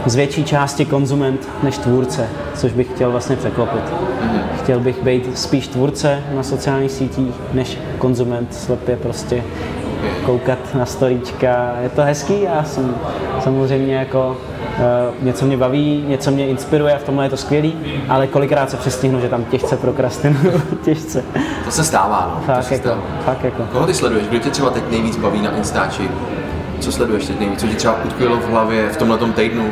z větší části konzument než tvůrce, což bych chtěl vlastně překlopit. Chtěl bych být spíš tvůrce na sociálních sítích, než konzument slepě prostě koukat na storíčka. Je to hezký, já jsem samozřejmě jako něco mě baví, něco mě inspiruje, v tomhle je to skvělý, ale kolikrát se přestihnu, že tam těžce prokrastinuju, [LAUGHS] těžce. To se stává, no. Fakt to jako, stává. fakt jako. Koho ty sleduješ? Kdo tě třeba teď nejvíc baví na Instači? Co sleduješ teď nejvíc? Co ti třeba utkvělo v hlavě v tomhle týdnu?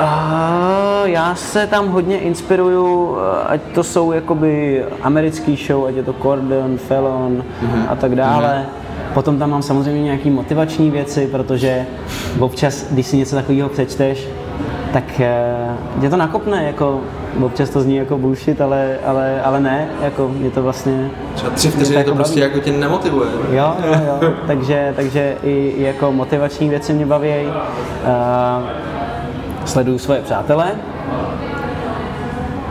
A já se tam hodně inspiruju, eh, ať to jsou jakoby americký show, ať je to Cordon, Fallon mm-hmm. a tak dále. Mm-hmm. Potom tam mám samozřejmě nějaké motivační věci, protože občas, když si něco takového přečteš, tak uh, tě to nakopne, jako občas to zní jako bullshit, ale, ale, ale ne, jako mě to vlastně... Třeba tři vteřiny to, to prostě jako tě nemotivuje. Jo, jo, jo, [LAUGHS] takže, takže i, i jako motivační věci mě baví. Uh, sleduju svoje přátele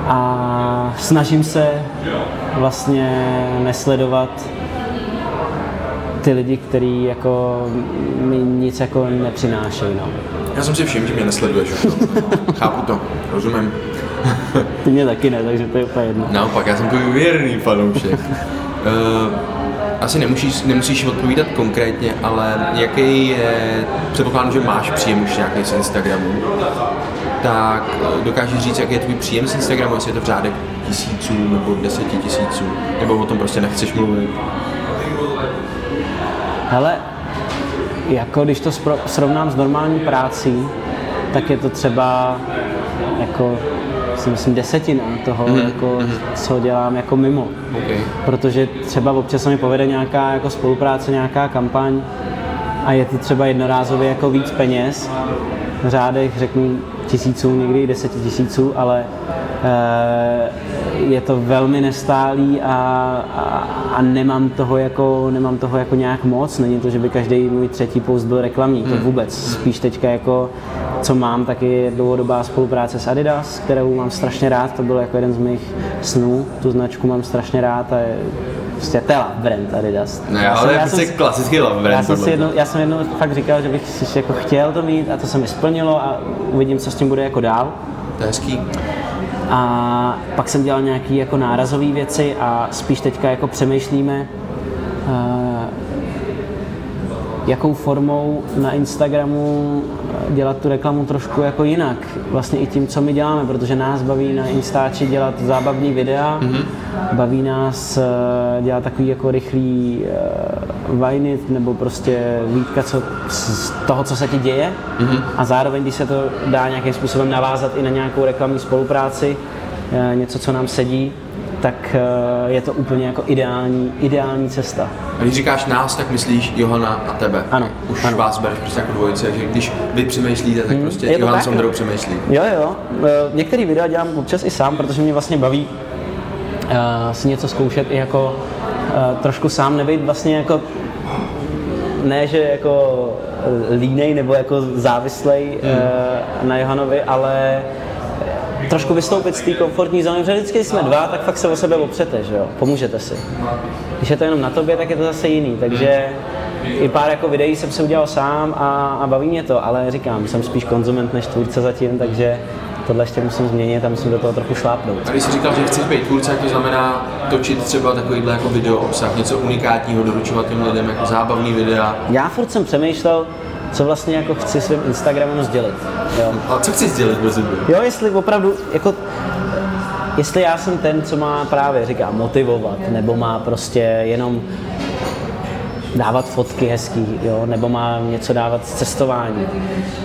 a snažím se vlastně nesledovat ty lidi, kteří jako mi nic jako nepřinášejí. No. Já jsem si všiml, že mě nesleduješ. [LAUGHS] Chápu to, rozumím. Ty mě taky ne, takže to je úplně jedno. Naopak, já jsem tvůj věrný fanoušek. uh, [LAUGHS] asi nemusíš, nemusíš odpovídat konkrétně, ale jaký je, předpokládám, že máš příjem už nějaký z Instagramu, tak dokážeš říct, jaký je tvůj příjem z Instagramu, jestli je to v řádek tisíců nebo deseti tisíců, nebo o tom prostě nechceš mluvit? Hele, jako když to srovnám s normální prací, tak je to třeba jako si myslím desetina toho, mm-hmm. jako, co dělám jako mimo. Okay. Protože třeba občas se mi povede nějaká jako spolupráce, nějaká kampaň a je to třeba jednorázově jako víc peněz, řádech řeknu tisíců, někdy i deseti tisíců, ale e, je to velmi nestálý a, a, a nemám, toho jako, nemám toho jako nějak moc. Není to, že by každý můj třetí post byl reklamní, to hmm. vůbec. Spíš teďka jako co mám, tak je dlouhodobá spolupráce s Adidas, kterou mám strašně rád, to byl jako jeden z mých snů, tu značku mám strašně rád a je prostě to je love brand Adidas. No já, ale já prostě jsem, klasický love brand. Já jsem, si jednou, já jsem jednou fakt říkal, že bych si jako chtěl to mít a to se mi splnilo a uvidím, co s tím bude jako dál. To je hezký. A pak jsem dělal nějaké jako nárazové věci a spíš teďka jako přemýšlíme, uh, jakou formou na Instagramu dělat tu reklamu trošku jako jinak. Vlastně i tím, co my děláme, protože nás baví na Instači dělat zábavní videa, mm-hmm. baví nás uh, dělat takový jako rychlý uh, vajny nebo prostě výtka co, z toho, co se ti děje mm-hmm. a zároveň, když se to dá nějakým způsobem navázat i na nějakou reklamní spolupráci, něco, co nám sedí, tak eh, je to úplně jako ideální, ideální cesta. A když říkáš nás, tak myslíš Johana a tebe. Ano. Už ano. vás bereš prostě jako dvojice, že když vy přemýšlíte, tak hmm. prostě je Johan s Ondrou přemýšlí. Jo, jo. Eh, některé videa dělám občas i sám, protože mě vlastně baví uh, si něco zkoušet i jako uh, trošku sám, nebejt vlastně jako ne, že jako línej nebo jako závislej hmm. uh, na Johanovi, ale trošku vystoupit z té komfortní zóny, protože vždycky, když jsme dva, tak fakt se o sebe opřete, že jo, pomůžete si. Když je to jenom na tobě, tak je to zase jiný, takže i pár jako videí jsem se udělal sám a, a baví mě to, ale říkám, jsem spíš konzument než tvůrce zatím, takže tohle ještě musím změnit a musím do toho trochu šlápnout. A když jsi říkal, že chceš být tvůrce, to znamená točit třeba takovýhle jako video obsah, něco unikátního, doručovat těm lidem jako zábavný videa? Já furt jsem přemýšlel, co vlastně jako chci svým Instagramem sdělit. Jo. A co chci sdělit bez Jo, jestli opravdu, jako, jestli já jsem ten, co má právě, říká, motivovat, nebo má prostě jenom dávat fotky hezký, jo, nebo má něco dávat z cestování.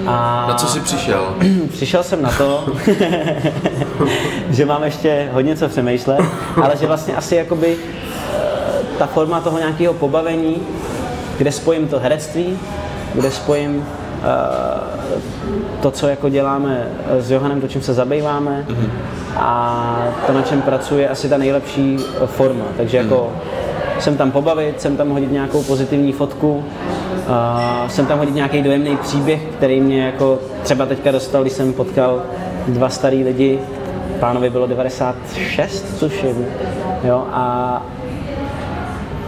A... Na co jsi přišel? [CLEARS THROAT] přišel jsem na to, [LAUGHS] že mám ještě hodně co přemýšlet, ale že vlastně asi jakoby eh, ta forma toho nějakého pobavení, kde spojím to herectví kde spojím uh, to, co jako děláme s Johanem, to, čím se zabýváme mm-hmm. a to, na čem pracuje, asi ta nejlepší forma. Takže jako mm-hmm. jsem tam pobavit, jsem tam hodit nějakou pozitivní fotku, uh, jsem tam hodit nějaký dojemný příběh, který mě jako třeba teďka dostal, když jsem potkal dva starý lidi, pánovi bylo 96, tuším, jo, a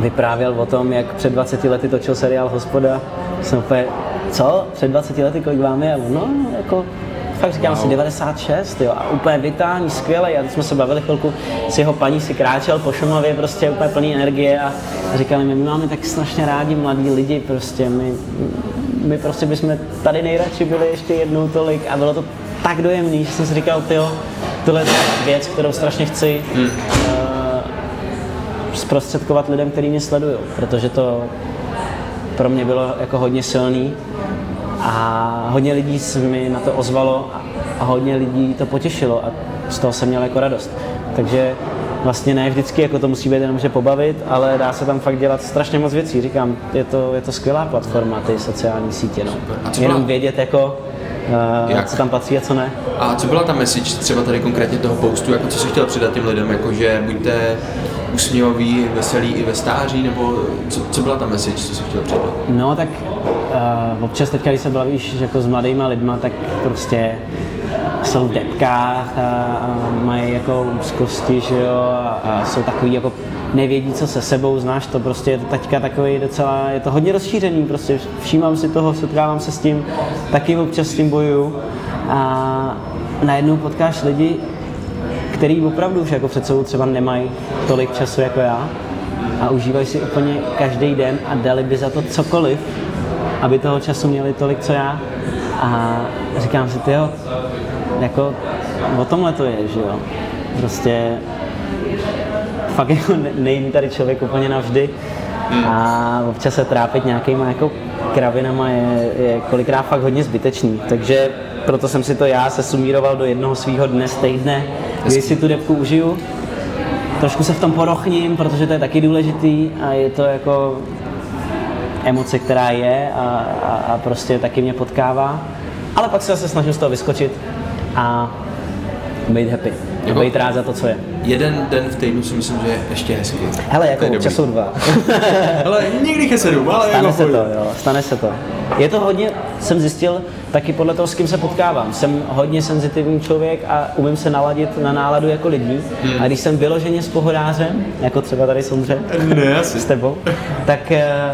vyprávěl o tom, jak před 20 lety točil seriál Hospoda jsem úplně, co? Před 20 lety, kolik vám je? No, jako, fakt říkám wow. asi 96, jo, a úplně vitální, skvělý. A teď jsme se bavili chvilku s jeho paní, si kráčel po Šumavě, prostě úplně plný energie a říkali mi, my máme tak strašně rádi mladí lidi, prostě my, my prostě bychom tady nejradši byli ještě jednou tolik a bylo to tak dojemný, že jsem si říkal, tyjo, tohle je věc, kterou strašně chci hmm. uh, zprostředkovat lidem, kteří mě sledují, protože to pro mě bylo jako hodně silný a hodně lidí se mi na to ozvalo a hodně lidí to potěšilo a z toho jsem měl jako radost. Takže vlastně ne vždycky jako to musí být jenom, že pobavit, ale dá se tam fakt dělat strašně moc věcí. Říkám, je to, je to skvělá platforma, ty sociální sítě. No. Jenom vědět, jako, uh, Jak? co tam patří a co ne. A co byla ta message třeba tady konkrétně toho postu, jako co jsi chtěl přidat těm lidem, jako že buďte usměvaví, veselí i ve stáří, nebo co, co byla ta message, co jsi chtěl přidat? No tak uh, občas teďka, když se bavíš jako s mladýma lidma, tak prostě jsou v depkách a, a mají jako úzkosti, že jo, a, a jsou takový jako nevědí, co se sebou, znáš to, prostě je to teďka takový docela, je to hodně rozšířený, prostě všímám si toho, setkávám se s tím, taky občas s tím bojuju a najednou potkáš lidi, který opravdu už jako před sebou třeba nemají tolik času jako já a užívají si úplně každý den a dali by za to cokoliv, aby toho času měli tolik, co já. A říkám si, jo, jako o tomhle to je, že jo. Prostě fakt jako nejde tady člověk úplně navždy a občas se trápit nějakýma jako kravinama je, je kolikrát fakt hodně zbytečný. Takže proto jsem si to já se sumíroval do jednoho svého dne z týdne, kdy si tu depku užiju. Trošku se v tom porochním, protože to je taky důležitý a je to jako emoce, která je a, a, a prostě taky mě potkává. Ale pak se zase snažím z toho vyskočit a být happy. Jako být rád za to, co je. Jeden den v týdnu si myslím, že je ještě hezký. Hele, jako občas jsou dva. [LAUGHS] Hele, nikdy je sedm, ale stane jako se to, jo, stane se to. Je to hodně, jsem zjistil, taky podle toho, s kým se potkávám. Jsem hodně senzitivní člověk a umím se naladit na náladu jako lidí. Hmm. A když jsem vyloženě s pohodářem, jako třeba tady Sondře, ne, asi. s tebou, tak eh,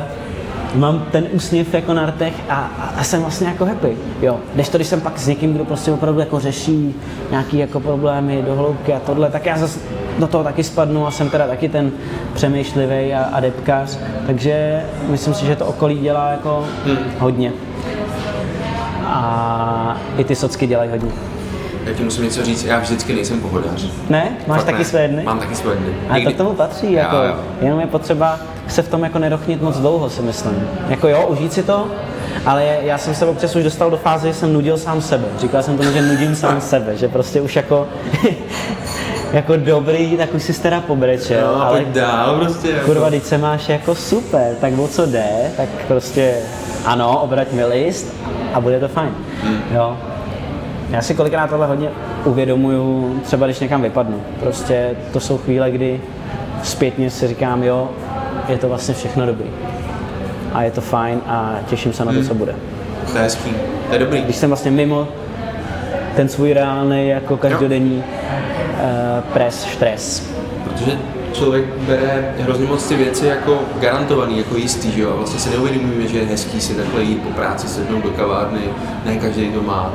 mám ten úsměv jako na rtech a, a, a, jsem vlastně jako happy, jo. Než to, když jsem pak s někým, kdo prostě opravdu jako řeší nějaký jako problémy do hloubky a tohle, tak já zase do toho taky spadnu a jsem teda taky ten přemýšlivý a adepkář, takže myslím si, že to okolí dělá jako hmm. hodně. A i ty socky dělají hodně. Já ti musím něco říct, já vždycky nejsem pohodář. Ne? Máš Fakt taky ne. své dny? Mám taky své dny. Ale to k tomu patří, jako, jo, jo. jenom je potřeba se v tom jako nerochnit moc dlouho, si myslím. Jako jo, užít si to, ale já jsem se občas už dostal do fáze, že jsem nudil sám sebe. Říkal jsem tomu, že nudím sám [LAUGHS] sebe, že prostě už jako [LAUGHS] jako dobrý, tak už si teda pobreče, no, ale dál prostě. Jako... Kurva, teď se máš jako super, tak o co jde, tak prostě ano, obrať mi list a bude to fajn. Hmm. Jo. Já si kolikrát tohle hodně uvědomuju, třeba když někam vypadnu. Prostě to jsou chvíle, kdy zpětně si říkám, jo, je to vlastně všechno dobrý. A je to fajn a těším se na to, hmm. co bude. To je hezký, to je dobrý. Když jsem vlastně mimo ten svůj reálný jako každodenní uh, pres, stres. Protože člověk bere hrozně moc ty věci jako garantovaný, jako jistý, že jo? A vlastně si neuvědomujeme, že je hezký si takhle jít po práci sednout do kavárny, ne každý to má.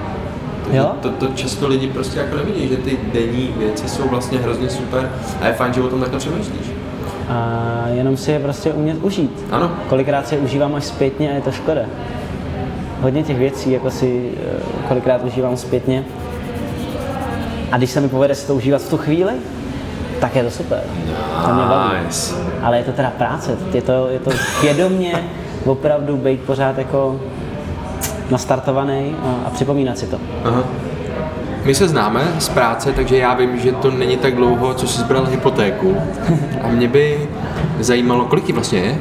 Jo? To, to často lidi prostě jako nevidí, že ty denní věci jsou vlastně hrozně super a je fajn, že o tom takhle přemýšlíš a jenom si je prostě umět užít. Ano. Kolikrát si je užívám až zpětně a je to škoda. Hodně těch věcí jako si eh, kolikrát užívám zpětně. A když se mi povede si to užívat v tu chvíli, tak je to super. To mě baví. Ale je to teda práce, je to, je to vědomě opravdu být pořád jako nastartovaný a, a připomínat si to. Aha. My se známe z práce, takže já vím, že to není tak dlouho, co jsi zbral hypotéku. [LAUGHS] A mě by zajímalo, kolik ti vlastně je?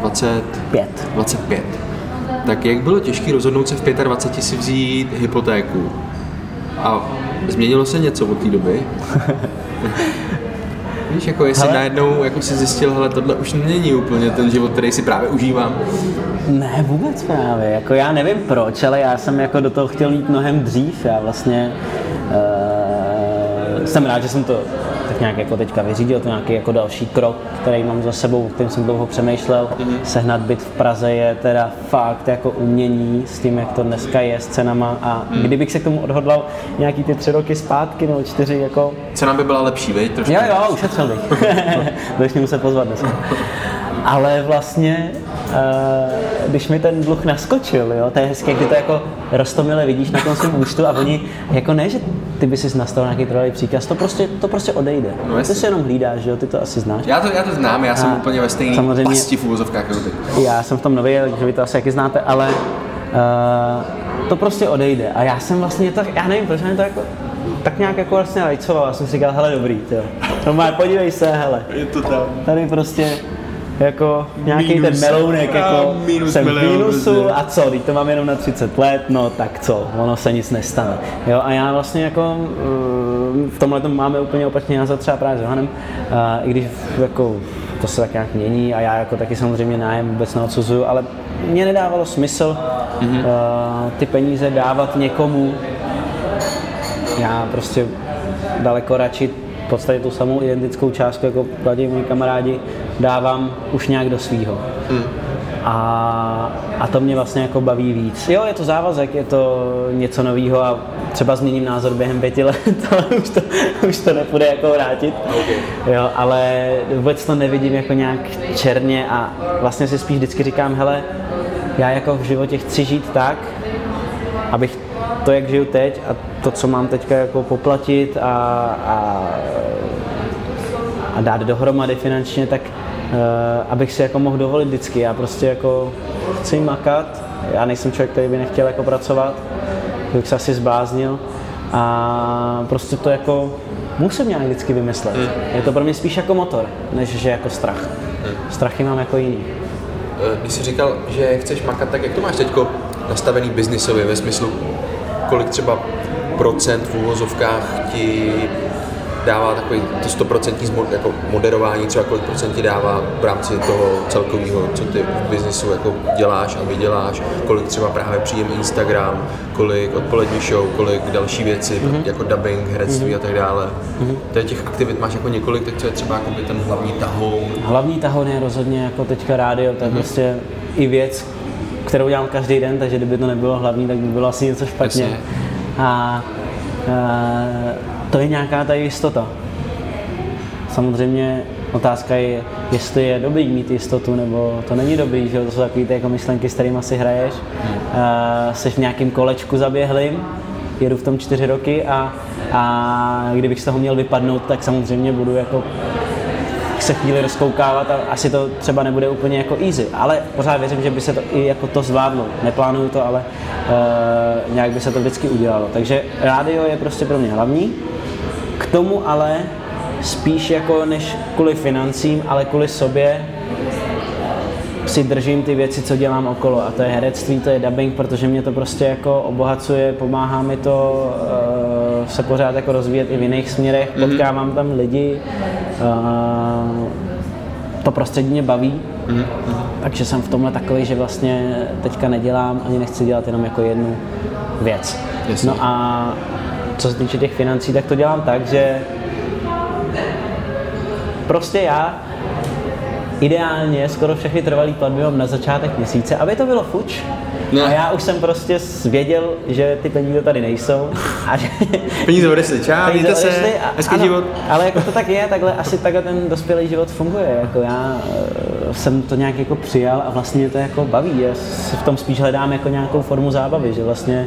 25. 25. Tak jak bylo těžké rozhodnout se v 25 si vzít hypotéku? A změnilo se něco od té doby? [LAUGHS] Víš, jako jestli hele, najednou jako si zjistil, hele, tohle už není úplně ten život, který si právě užívám. Ne, vůbec právě. Jako já nevím proč, ale já jsem jako do toho chtěl jít mnohem dřív. Já vlastně uh, jsem rád, že jsem to tak nějak jako teďka vyřídil, to nějaký jako další krok, který mám za sebou, kterým jsem dlouho přemýšlel. Mm-hmm. Sehnat byt v Praze je teda fakt jako umění s tím, jak to dneska je s cenama a mm. kdybych se k tomu odhodlal nějaký ty tři roky zpátky nebo čtyři jako... Cena by byla lepší, vej? Trošku. Jo, jo, ušetřil bych. [LAUGHS] to už se pozvat dneska. [LAUGHS] Ale vlastně když mi ten dluh naskočil, jo, to je hezké, kdy to jako rostomile vidíš na tom svém účtu a oni, jako ne, že ty by si nastavil nějaký trvalý příkaz, to prostě, to prostě odejde. No, ty se jenom hlídáš, že jo, ty to asi znáš. Já to, já to znám, já jsem a úplně ve stejné samozřejmě, pasti v úvozovkách jako ty. Já jsem v tom nový, takže vy to asi jaký znáte, ale uh, to prostě odejde. A já jsem vlastně to, já nevím, proč mě to jako tak nějak jako vlastně lajcoval. Já jsem si říkal, hele dobrý, jo. No má, podívej se, hele. Je to tam. Tady prostě jako nějaký ten melounek, jako minus jsem v mínusu prostě. a co, teď to mám jenom na 30 let, no tak co, ono se nic nestane. Jo, a já vlastně jako mm, v tomhle máme úplně opačný názor třeba právě s Johanem, i když jako to se tak nějak mění a já jako taky samozřejmě nájem vůbec neodsuzuju, ale mě nedávalo smysl mm-hmm. uh, ty peníze dávat někomu. Já prostě daleko radši v podstatě tu samou identickou částku, jako platí moji kamarádi, dávám už nějak do svýho. Mm. A, a to mě vlastně jako baví víc. Jo, je to závazek, je to něco nového a třeba změním názor během pěti [LAUGHS] let, ale už to, už to nepůjde jako vrátit. Okay. Jo, ale vůbec to nevidím jako nějak černě a vlastně si spíš vždycky říkám, hele, já jako v životě chci žít tak, abych to, jak žiju teď a to, co mám teďka jako poplatit a, a, a dát dohromady finančně, tak abych si jako mohl dovolit vždycky. Já prostě jako chci makat, já nejsem člověk, který by nechtěl jako pracovat, bych se asi zbláznil a prostě to jako musím nějak vždycky vymyslet. Hmm. Je to pro mě spíš jako motor, než že jako strach. Hmm. Strachy mám jako jiný. Eh, když jsi říkal, že chceš makat, tak jak to máš teď nastavený biznisově ve smyslu, kolik třeba procent v úvozovkách ti dává takový to stoprocentní jako moderování, třeba kolik procent ti dává v rámci toho celkového, co ty v biznisu jako děláš a vyděláš, kolik třeba právě příjem Instagram, kolik odpolední show, kolik další věci, mm-hmm. jako dubbing, herectví mm-hmm. a tak dále. Mm-hmm. Tady těch aktivit máš jako několik, tak co je třeba jako ten hlavní tahoun? Hlavní tahoun je rozhodně jako teďka rádio, to je mm-hmm. prostě i věc, kterou dělám každý den, takže kdyby to nebylo hlavní, tak by bylo asi něco špatně. Jasně. A, a to je nějaká ta jistota. Samozřejmě otázka je, jestli je dobrý mít jistotu, nebo to není dobrý, že to jsou takové ty jako myšlenky, s kterými si hraješ. Uh, jsi v nějakém kolečku zaběhlým, jedu v tom čtyři roky a, a kdybych z toho měl vypadnout, tak samozřejmě budu jako se chvíli rozkoukávat a asi to třeba nebude úplně jako easy, ale pořád věřím, že by se to i jako to zvládlo. Neplánuju to, ale uh, nějak by se to vždycky udělalo. Takže rádio je prostě pro mě hlavní. Tomu ale spíš jako než kvůli financím, ale kvůli sobě si držím ty věci, co dělám okolo a to je herectví, to je dubbing, protože mě to prostě jako obohacuje, pomáhá mi to uh, se pořád jako rozvíjet i v jiných směrech, mm-hmm. potkávám tam lidi, uh, to prostředí mě baví, mm-hmm. takže jsem v tomhle takový, že vlastně teďka nedělám ani nechci dělat jenom jako jednu věc. Jasně. No a co se týče těch financí, tak to dělám tak, že prostě já ideálně skoro všechny trvalý platby mám na začátek měsíce, aby to bylo fuč. No. A já už jsem prostě věděl, že ty peníze tady nejsou. A že... peníze odešly, čau, mějte se, hezký život. Ale jako to tak je, takhle asi takhle ten dospělý život funguje. Jako já uh, jsem to nějak jako přijal a vlastně to jako baví. Já si v tom spíš hledám jako nějakou formu zábavy, že vlastně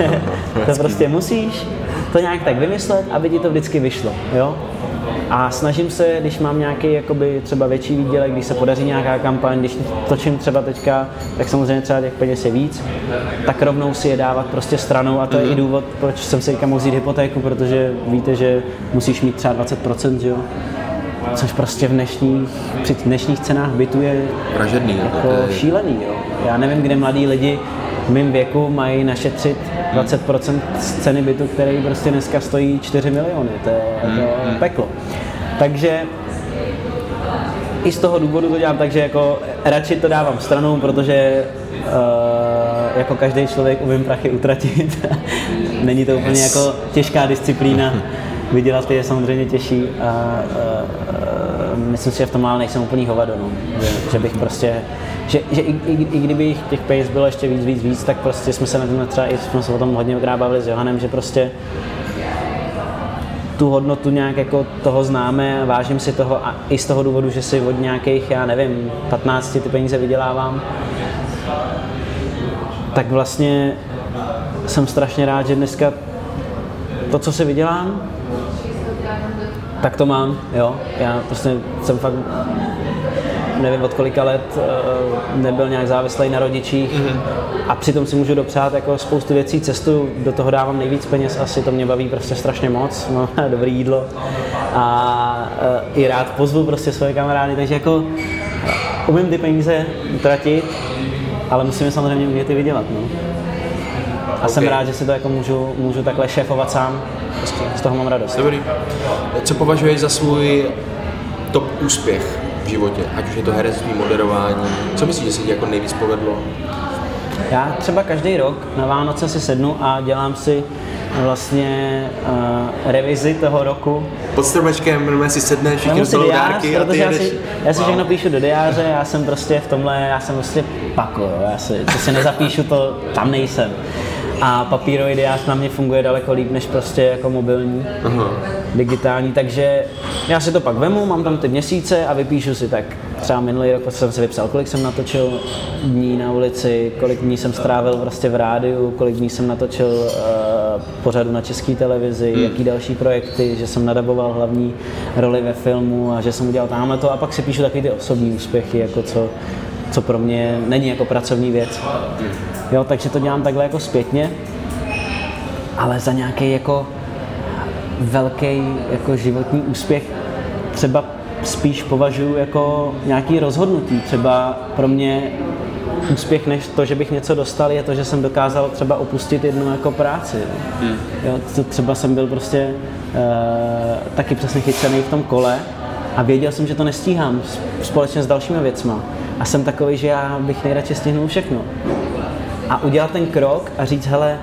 [LAUGHS] to prostě musíš to nějak tak vymyslet, aby ti to vždycky vyšlo. Jo? A snažím se, když mám nějaký jakoby třeba větší výdělek, když se podaří nějaká kampaň, když točím třeba teďka, tak samozřejmě třeba těch peněz je víc, tak rovnou si je dávat prostě stranou a to je mm-hmm. i mhm. důvod, proč jsem si teďka mohl vzít hypotéku, protože víte, že musíš mít třeba 20%, že jo? Což prostě v dnešních, při dnešních cenách bytu je Pražedný, jako je... šílený. Jo. Já nevím, kde mladí lidi v mém věku mají našetřit 20% z ceny bytu, který prostě dneska stojí 4 miliony. To je to mm, peklo. Takže i z toho důvodu to dělám tak, že jako radši to dávám stranou, protože uh, jako každý člověk umím prachy utratit. [LAUGHS] Není to úplně yes. jako těžká disciplína. [LAUGHS] Vydělat je samozřejmě těžší a uh, myslím si, že v tom ale nejsem úplný hovado, no. že, že bych prostě že, že i, i, i, kdyby těch peněz bylo ještě víc, víc, víc, tak prostě jsme se na tom třeba i jsme se o tom hodně bavili s Johanem, že prostě tu hodnotu nějak jako toho známe, vážím si toho a i z toho důvodu, že si od nějakých, já nevím, 15 ty peníze vydělávám, tak vlastně jsem strašně rád, že dneska to, co si vydělám, tak to mám, jo. Já prostě jsem fakt nevím od kolika let eh, nebyl nějak závislý na rodičích mm-hmm. a přitom si můžu dopřát jako spoustu věcí, cestu, do toho dávám nejvíc peněz, asi to mě baví prostě strašně moc, [LAUGHS] mám dobré jídlo a uh, i rád pozvu prostě svoje kamarády, takže jako umím ty peníze tratit, ale musím je samozřejmě umět i vydělat, no. A okay. jsem rád, že si to jako můžu, můžu takhle šéfovat sám, prostě z toho mám radost. Dobrý. Co považuješ za svůj top úspěch životě? Ať už je to herectví, moderování. Co myslíš, že se ti jako nejvíc povedlo? Já třeba každý rok na Vánoce si sednu a dělám si vlastně uh, revizi toho roku. Pod stromečkem si sedneš, všichni si diář, dárky a ty já si, já si wow. všechno píšu do diáře, já jsem prostě v tomhle, já jsem prostě pako, jo. já si, co si nezapíšu, to tam nejsem a papírový diář na mě funguje daleko líp než prostě jako mobilní, Aha. digitální, takže já si to pak vemu, mám tam ty měsíce a vypíšu si tak. Třeba minulý rok jsem si vypsal, kolik jsem natočil dní na ulici, kolik dní jsem strávil prostě v rádiu, kolik dní jsem natočil uh, pořadu na české televizi, hmm. jaký další projekty, že jsem nadaboval hlavní roli ve filmu a že jsem udělal tamhle to a pak si píšu taky ty osobní úspěchy, jako co, co pro mě není jako pracovní věc. Jo, takže to dělám takhle jako zpětně, ale za nějaký jako velký jako životní úspěch třeba spíš považuji jako nějaký rozhodnutí. Třeba pro mě úspěch než to, že bych něco dostal, je to, že jsem dokázal třeba opustit jednu jako práci. Hmm. Jo, to třeba jsem byl prostě uh, taky přesně chycený v tom kole a věděl jsem, že to nestíhám společně s dalšími věcma. A jsem takový, že já bych nejradši stihnul všechno. A udělat ten krok a říct, hele,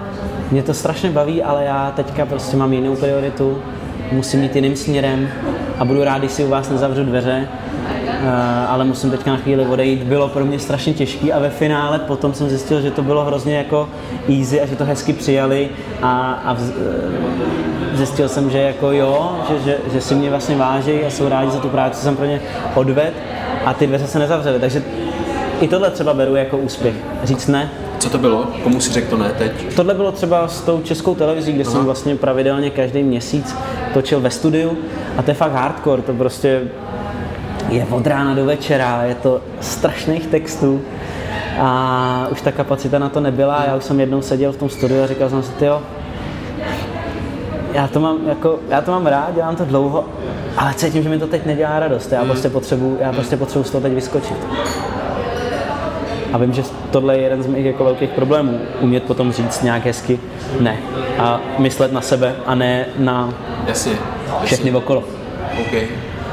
mě to strašně baví, ale já teďka prostě mám jinou prioritu, musím jít jiným směrem a budu rád, když si u vás nezavřu dveře, ale musím teďka na chvíli odejít. Bylo pro mě strašně těžký a ve finále potom jsem zjistil, že to bylo hrozně jako easy a že to hezky přijali a, a vz, uh, zjistil jsem, že jako jo, že, že, že si mě vlastně váží a jsou rádi za tu práci, co jsem pro ně odvedl a ty dveře se nezavřely. Takže i tohle třeba beru jako úspěch. Říct ne. Co to bylo? Komu si řekl to ne teď? Tohle bylo třeba s tou českou televizí, kde Aha. jsem vlastně pravidelně každý měsíc točil ve studiu a to je fakt hardcore, to prostě je od rána do večera, je to strašných textů a už ta kapacita na to nebyla. Já už jsem jednou seděl v tom studiu a říkal jsem si, jo, já to mám, jako, já to mám rád, dělám to dlouho, ale cítím, že mi to teď nedělá radost. Já prostě potřebuji, já prostě potřebuji z toho teď vyskočit. A vím, že tohle je jeden z mých jako velkých problémů. Umět potom říct nějak hezky ne. A myslet na sebe a ne na jasně, všechny okolo. Okay.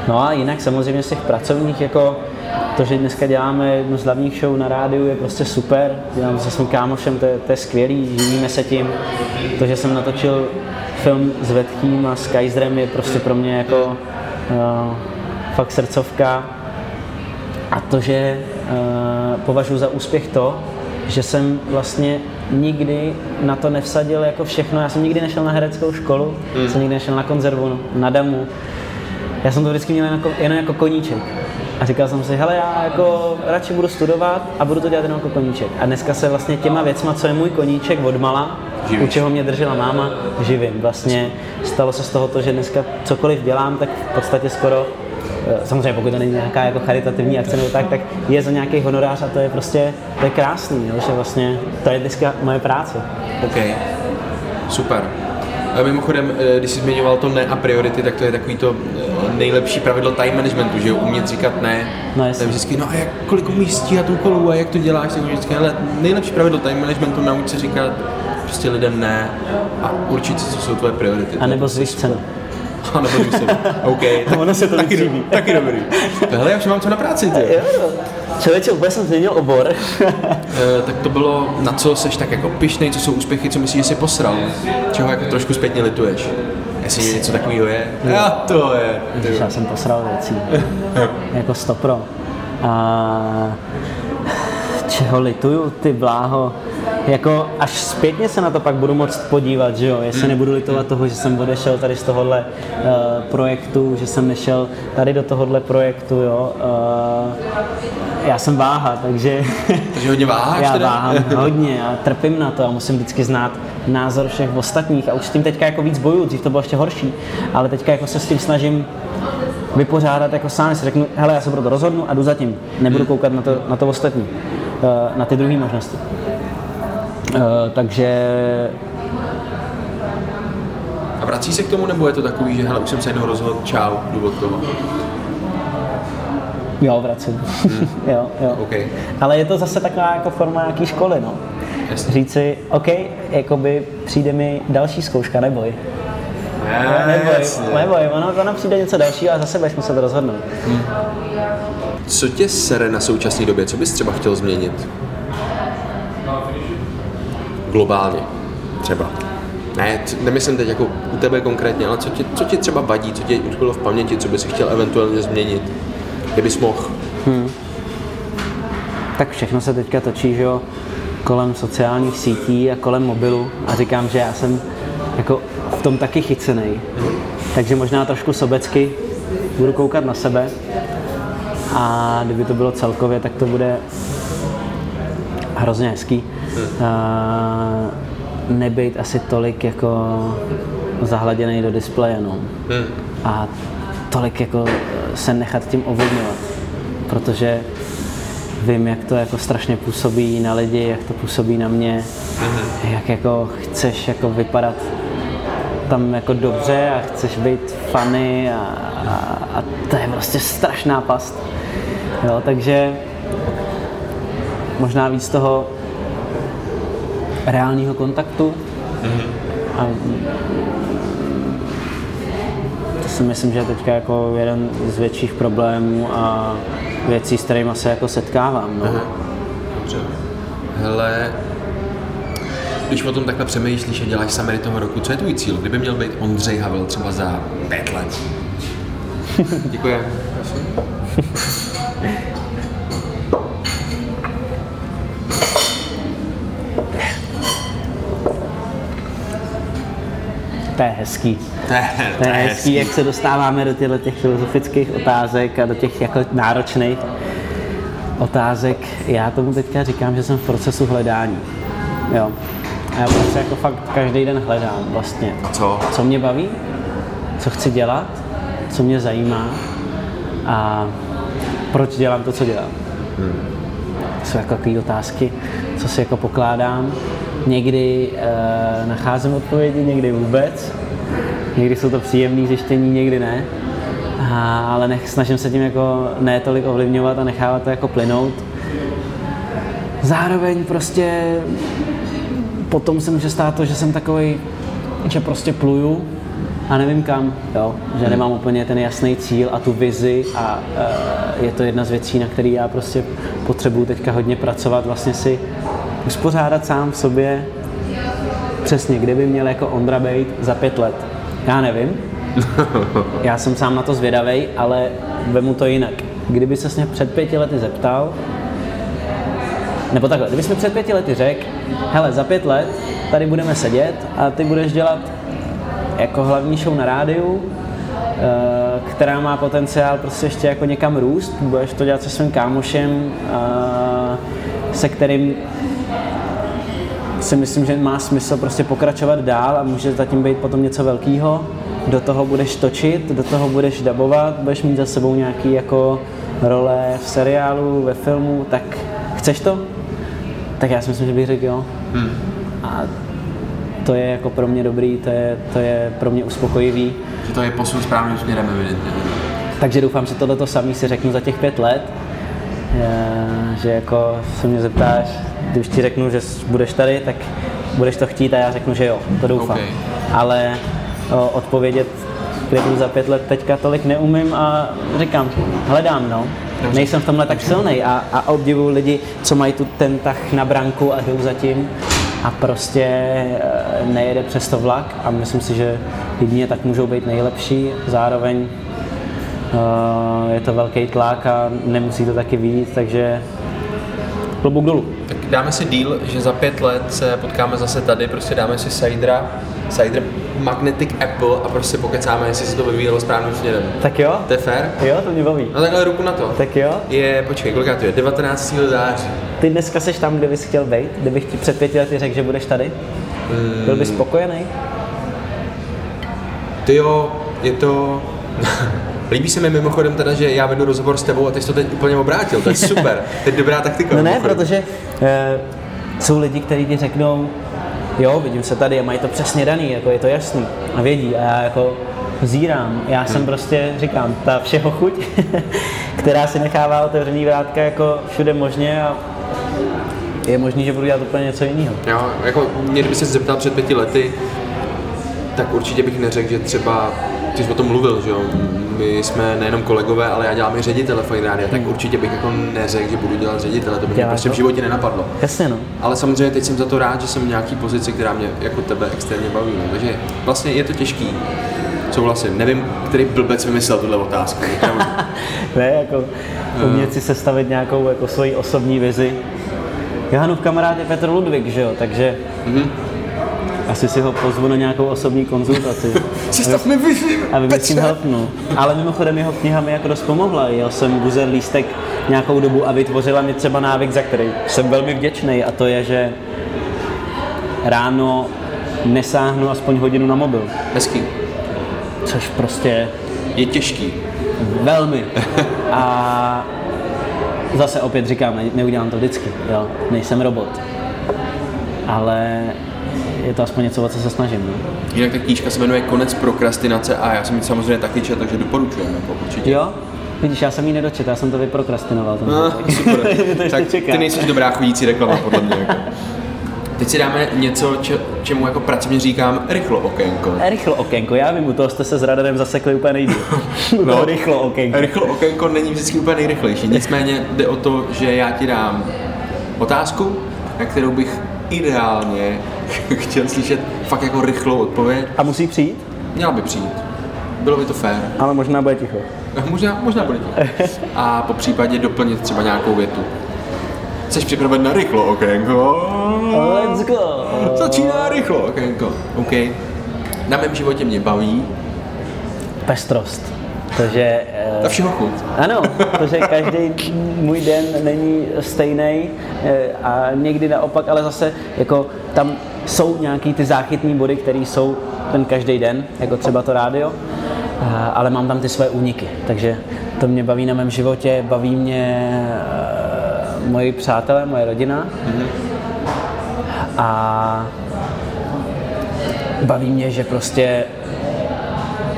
No a jinak samozřejmě z těch pracovních jako to, že dneska děláme jednu z hlavních show na rádiu, je prostě super. Dělám se svým kámošem, to je, to je skvělý, živíme se tím. To, že jsem natočil film s Vetchým a s Kaiserem je prostě pro mě jako uh, fakt srdcovka. A to, že uh, považuji za úspěch to, že jsem vlastně nikdy na to nevsadil jako všechno. Já jsem nikdy nešel na hereckou školu, mm. jsem nikdy nešel na konzervu, na damu. Já jsem to vždycky měl jako, jen jako koníček. A říkal jsem si, hele, já jako radši budu studovat a budu to dělat jenom jako koníček. A dneska se vlastně těma věcma, co je můj koníček od mala, Živíš. u čeho mě držela máma, živím. Vlastně stalo se z toho to, že dneska cokoliv dělám, tak v podstatě skoro eh, samozřejmě pokud to není nějaká jako charitativní akce nebo tak, tak je za nějaký honorář a to je prostě, to je krásný, jo, že vlastně to je dneska moje práce. OK, super. A mimochodem, eh, když jsi zmiňoval to ne a priority, tak to je takový to eh, nejlepší pravidlo time managementu, že jo, umět říkat ne. No jasně. vždycky, no a jak, kolik umíš stíhat úkolů a jak to děláš, tak vždycky, ale nejlepší pravidlo time managementu nauč se říkat prostě lidem ne a určit si, co jsou tvoje priority. A nebo zvyš cenu. [LAUGHS] A nebo zvyš cenu. OK. [LAUGHS] Tak, ono se to taky, do, taky dobrý. [LAUGHS] Hele, já už mám co na práci, ty. Jo, Člověče, úplně jsem změnil obor. E, tak to bylo, na co seš tak jako pišnej, co jsou úspěchy, co myslíš, že jsi posral? Čeho jako trošku zpětně lituješ? Jestli něco takového je? Já to je. Když já jsem posral věcí. [LAUGHS] jako stopro. A čeho lituju, ty bláho. Jako až zpětně se na to pak budu moct podívat, že jo, jestli hmm. nebudu litovat toho, že jsem odešel tady z tohohle uh, projektu, že jsem nešel tady do tohohle projektu, jo. Uh, já jsem váha, takže... Takže hodně váháš Já teda? váhám hodně a trpím na to a musím vždycky znát názor všech ostatních a už s tím teďka jako víc bojuju, dřív to bylo ještě horší, ale teďka jako se s tím snažím vypořádat jako sám, si řeknu, hele, já se pro to rozhodnu a jdu za tím. Nebudu Hmm. koukat na to, na to ostatní, na ty druhé možnosti. Eh, takže A vrací se k tomu, nebo je to takový, že hele, už jsem se jednou rozhodl, čau, jdu od toho. jo, vracím. [LAUGHS] jo, jo. Hmm. OK. Ale je to zase taková jako forma nějaký školy, no. Jasně. Říct si, OK, jakoby přijde mi další zkouška, neboj. Neboj, neboj, ono, ono přijde něco dalšího a zase budeš muset rozhodnout. Co tě sere na současné době? Co bys třeba chtěl změnit? Globálně. Třeba. Ne, t- nemyslím teď jako u tebe konkrétně, ale co ti, co ti třeba vadí, co ti už bylo v paměti, co bys si chtěl eventuálně změnit, kdybys mohl. Tak všechno se teďka točí, že jo, kolem sociálních sítí a kolem mobilu a říkám, že já jsem jako tom taky chycený. Takže možná trošku sobecky budu koukat na sebe a kdyby to bylo celkově, tak to bude hrozně hezký. Nebejt asi tolik jako zahladěný do displeje, no. A tolik jako se nechat tím ovlivňovat, protože vím, jak to jako strašně působí na lidi, jak to působí na mě, jak jako chceš jako vypadat tam jako dobře a chceš být funny a, a, a to je prostě strašná past. Jo, takže možná víc toho reálního kontaktu a to si myslím, že je teďka jako jeden z větších problémů a věcí, s kterými se jako setkávám. No. Dobře. Hele, když o tom takhle přemýšlíš a děláš summary toho roku, co je tvůj cíl? Kdyby měl být Ondřej Havel třeba za pět let? [LAUGHS] Děkuji. To je hezký. To je, To je hezký, jak se dostáváme do těchto těch filozofických otázek a do těch jako náročných otázek. Já tomu teďka říkám, že jsem v procesu hledání. Jo. A já prostě jako fakt každý den hledám vlastně. A co? Co mě baví, co chci dělat, co mě zajímá a proč dělám to, co dělám. To jsou jako takové otázky, co si jako pokládám. Někdy e, nacházím odpovědi, někdy vůbec. Někdy jsou to příjemné zjištění, někdy ne. A, ale nech, snažím se tím jako ne tolik ovlivňovat a nechávat to jako plynout. Zároveň prostě potom se může stát to, že jsem takový, že prostě pluju a nevím kam, jo? že nemám úplně ten jasný cíl a tu vizi a uh, je to jedna z věcí, na který já prostě potřebuju teďka hodně pracovat, vlastně si uspořádat sám v sobě přesně, kde by měl jako Ondra být za pět let. Já nevím, [LAUGHS] já jsem sám na to zvědavej, ale vemu to jinak. Kdyby se mě před pěti lety zeptal, nebo takhle, kdybys mi před pěti lety řekl, hele, za pět let tady budeme sedět a ty budeš dělat jako hlavní show na rádiu, eh, která má potenciál prostě ještě jako někam růst, budeš to dělat se svým kámošem, eh, se kterým si myslím, že má smysl prostě pokračovat dál a může zatím být potom něco velkého. Do toho budeš točit, do toho budeš dabovat, budeš mít za sebou nějaký jako role v seriálu, ve filmu, tak chceš to? Tak já si myslím, že bych řekl jo. Hmm. A to je jako pro mě dobrý, to je, to je pro mě uspokojivý. Že to je posun správným směrem, evidentně. Takže doufám, že tohle samý si řeknu za těch pět let, Eh, že jako se mě zeptáš, když ti řeknu, že budeš tady, tak budeš to chtít a já řeknu, že jo, to doufám. OK. Ale o, odpovědět, kde budu za pět let, teďka tolik neumím a říkám, hledám, no. Nejsem v tomhle tak silný a, a obdivuju lidi, co mají tu ten tah na branku a jdou za tím a prostě eh, nejede přes to vlak a myslím si, že jedině tak můžou být nejlepší, zároveň eh, je to velký tlak a nemusí to taky víc, takže klobouk dolů. Tak dáme si deal, že za pět let se potkáme zase tady, prostě dáme si Sidra, Cider Magnetic Apple a prostě pokecáme, jestli se to vyvíjelo správným směrem. Tak jo? To je fair? Jo, to mě baví. No takhle ruku na to. Tak jo? Je, počkej, koliká to je? 19. září. Ty dneska seš tam, kde bys chtěl být? Kdybych ti před pěti lety řekl, že budeš tady? Hmm. Byl bys spokojený? Ty jo, je to... [LAUGHS] Líbí se mi mimochodem teda, že já vedu rozhovor s tebou a ty jsi to teď úplně obrátil, to je super, to je dobrá taktika. No ne, mimochodem. protože e, jsou lidi, kteří ti řeknou, jo, vidím se tady a mají to přesně daný, jako je to jasný a vědí a já jako zírám. Já jsem Hmm. prostě, říkám, ta všeho chuť, [LAUGHS] která si nechává otevřený vrátka jako všude možně a je možný, že budu dělat úplně něco jiného. Jo, jako mě kdyby se zeptal před pěti lety, tak určitě bych neřekl, že třeba, ty jsi o tom mluvil, že jo, my jsme nejenom kolegové, ale já dělám i ředitele Fine Rádia, tak určitě bych jako neřekl, že budu dělat ředitele, to by mě prostě v to? životě nenapadlo. Jasně no. Ale samozřejmě teď jsem za to rád, že jsem v nějaký pozici, která mě jako tebe extrémně baví. No. Takže vlastně je to těžký. Souhlasím. Nevím, který blbec vymyslel tuhle otázku. [LAUGHS] Ne, jako umět si sestavit nějakou jako svoji osobní vizi. Johanův kamarád je Petr Ludvík, že jo, takže Mhm. Asi si ho pozvu na nějakou osobní konzultaci. [LAUGHS] Sestav mi Petře. helpnul. Ale mimochodem jeho kniha mi jako dost pomohla. Jel jsem Guzer lístek nějakou dobu a vytvořila mi třeba návyk, za který jsem velmi vděčný a to je, že ráno nesáhnu aspoň hodinu na mobil. Hezký. Což prostě Je těžký. velmi. [LAUGHS] A zase opět říkám, ne, neudělám to vždycky, jo, nejsem robot. Ale je to aspoň něco, o co se snažím. No. Jinak ta knížka se jmenuje Konec prokrastinace a já jsem ji samozřejmě taky četl, takže doporučuji. Jako určitě. Jo? Vidíš, já jsem ji nedočetl, já jsem to vyprokrastinoval. Ten Ah, zbytek. super. [LAUGHS] to tak čeká. ty nejsi dobrá chodící reklama, podle mě. Jako. Teď si dáme něco, če, čemu jako pracovně říkám rychlo okénko. Rychlo okénko, já vím, u toho jste se s Radarem zasekli úplně nejdřív. [LAUGHS] U toho rychlo okénko. Rychlo okénko není vždycky úplně nejrychlejší, nicméně jde o to, že já ti dám otázku, na kterou bych ideálně [LAUGHS] chtěl slyšet fakt jako rychlou odpověď. A musí přijít? Měla by přijít. Bylo by to fér. Ale možná bude ticho. [LAUGHS] Možná, možná bude to. A po případě doplnit třeba nějakou větu. Jsi připraven na rychlo okénko? Let's go! Začíná rychlo okénko. OK. Na mém životě mě baví Pestrost. Takže... eh, ta všeho chuť. Ano, protože každý můj den není stejný a někdy naopak, ale zase jako tam jsou nějaký ty záchytní body, které jsou ten každý den, jako třeba to rádio, a- ale mám tam ty své úniky, takže to mě baví na mém životě, baví mě eh, moji přátelé, moje rodina a baví mě, že prostě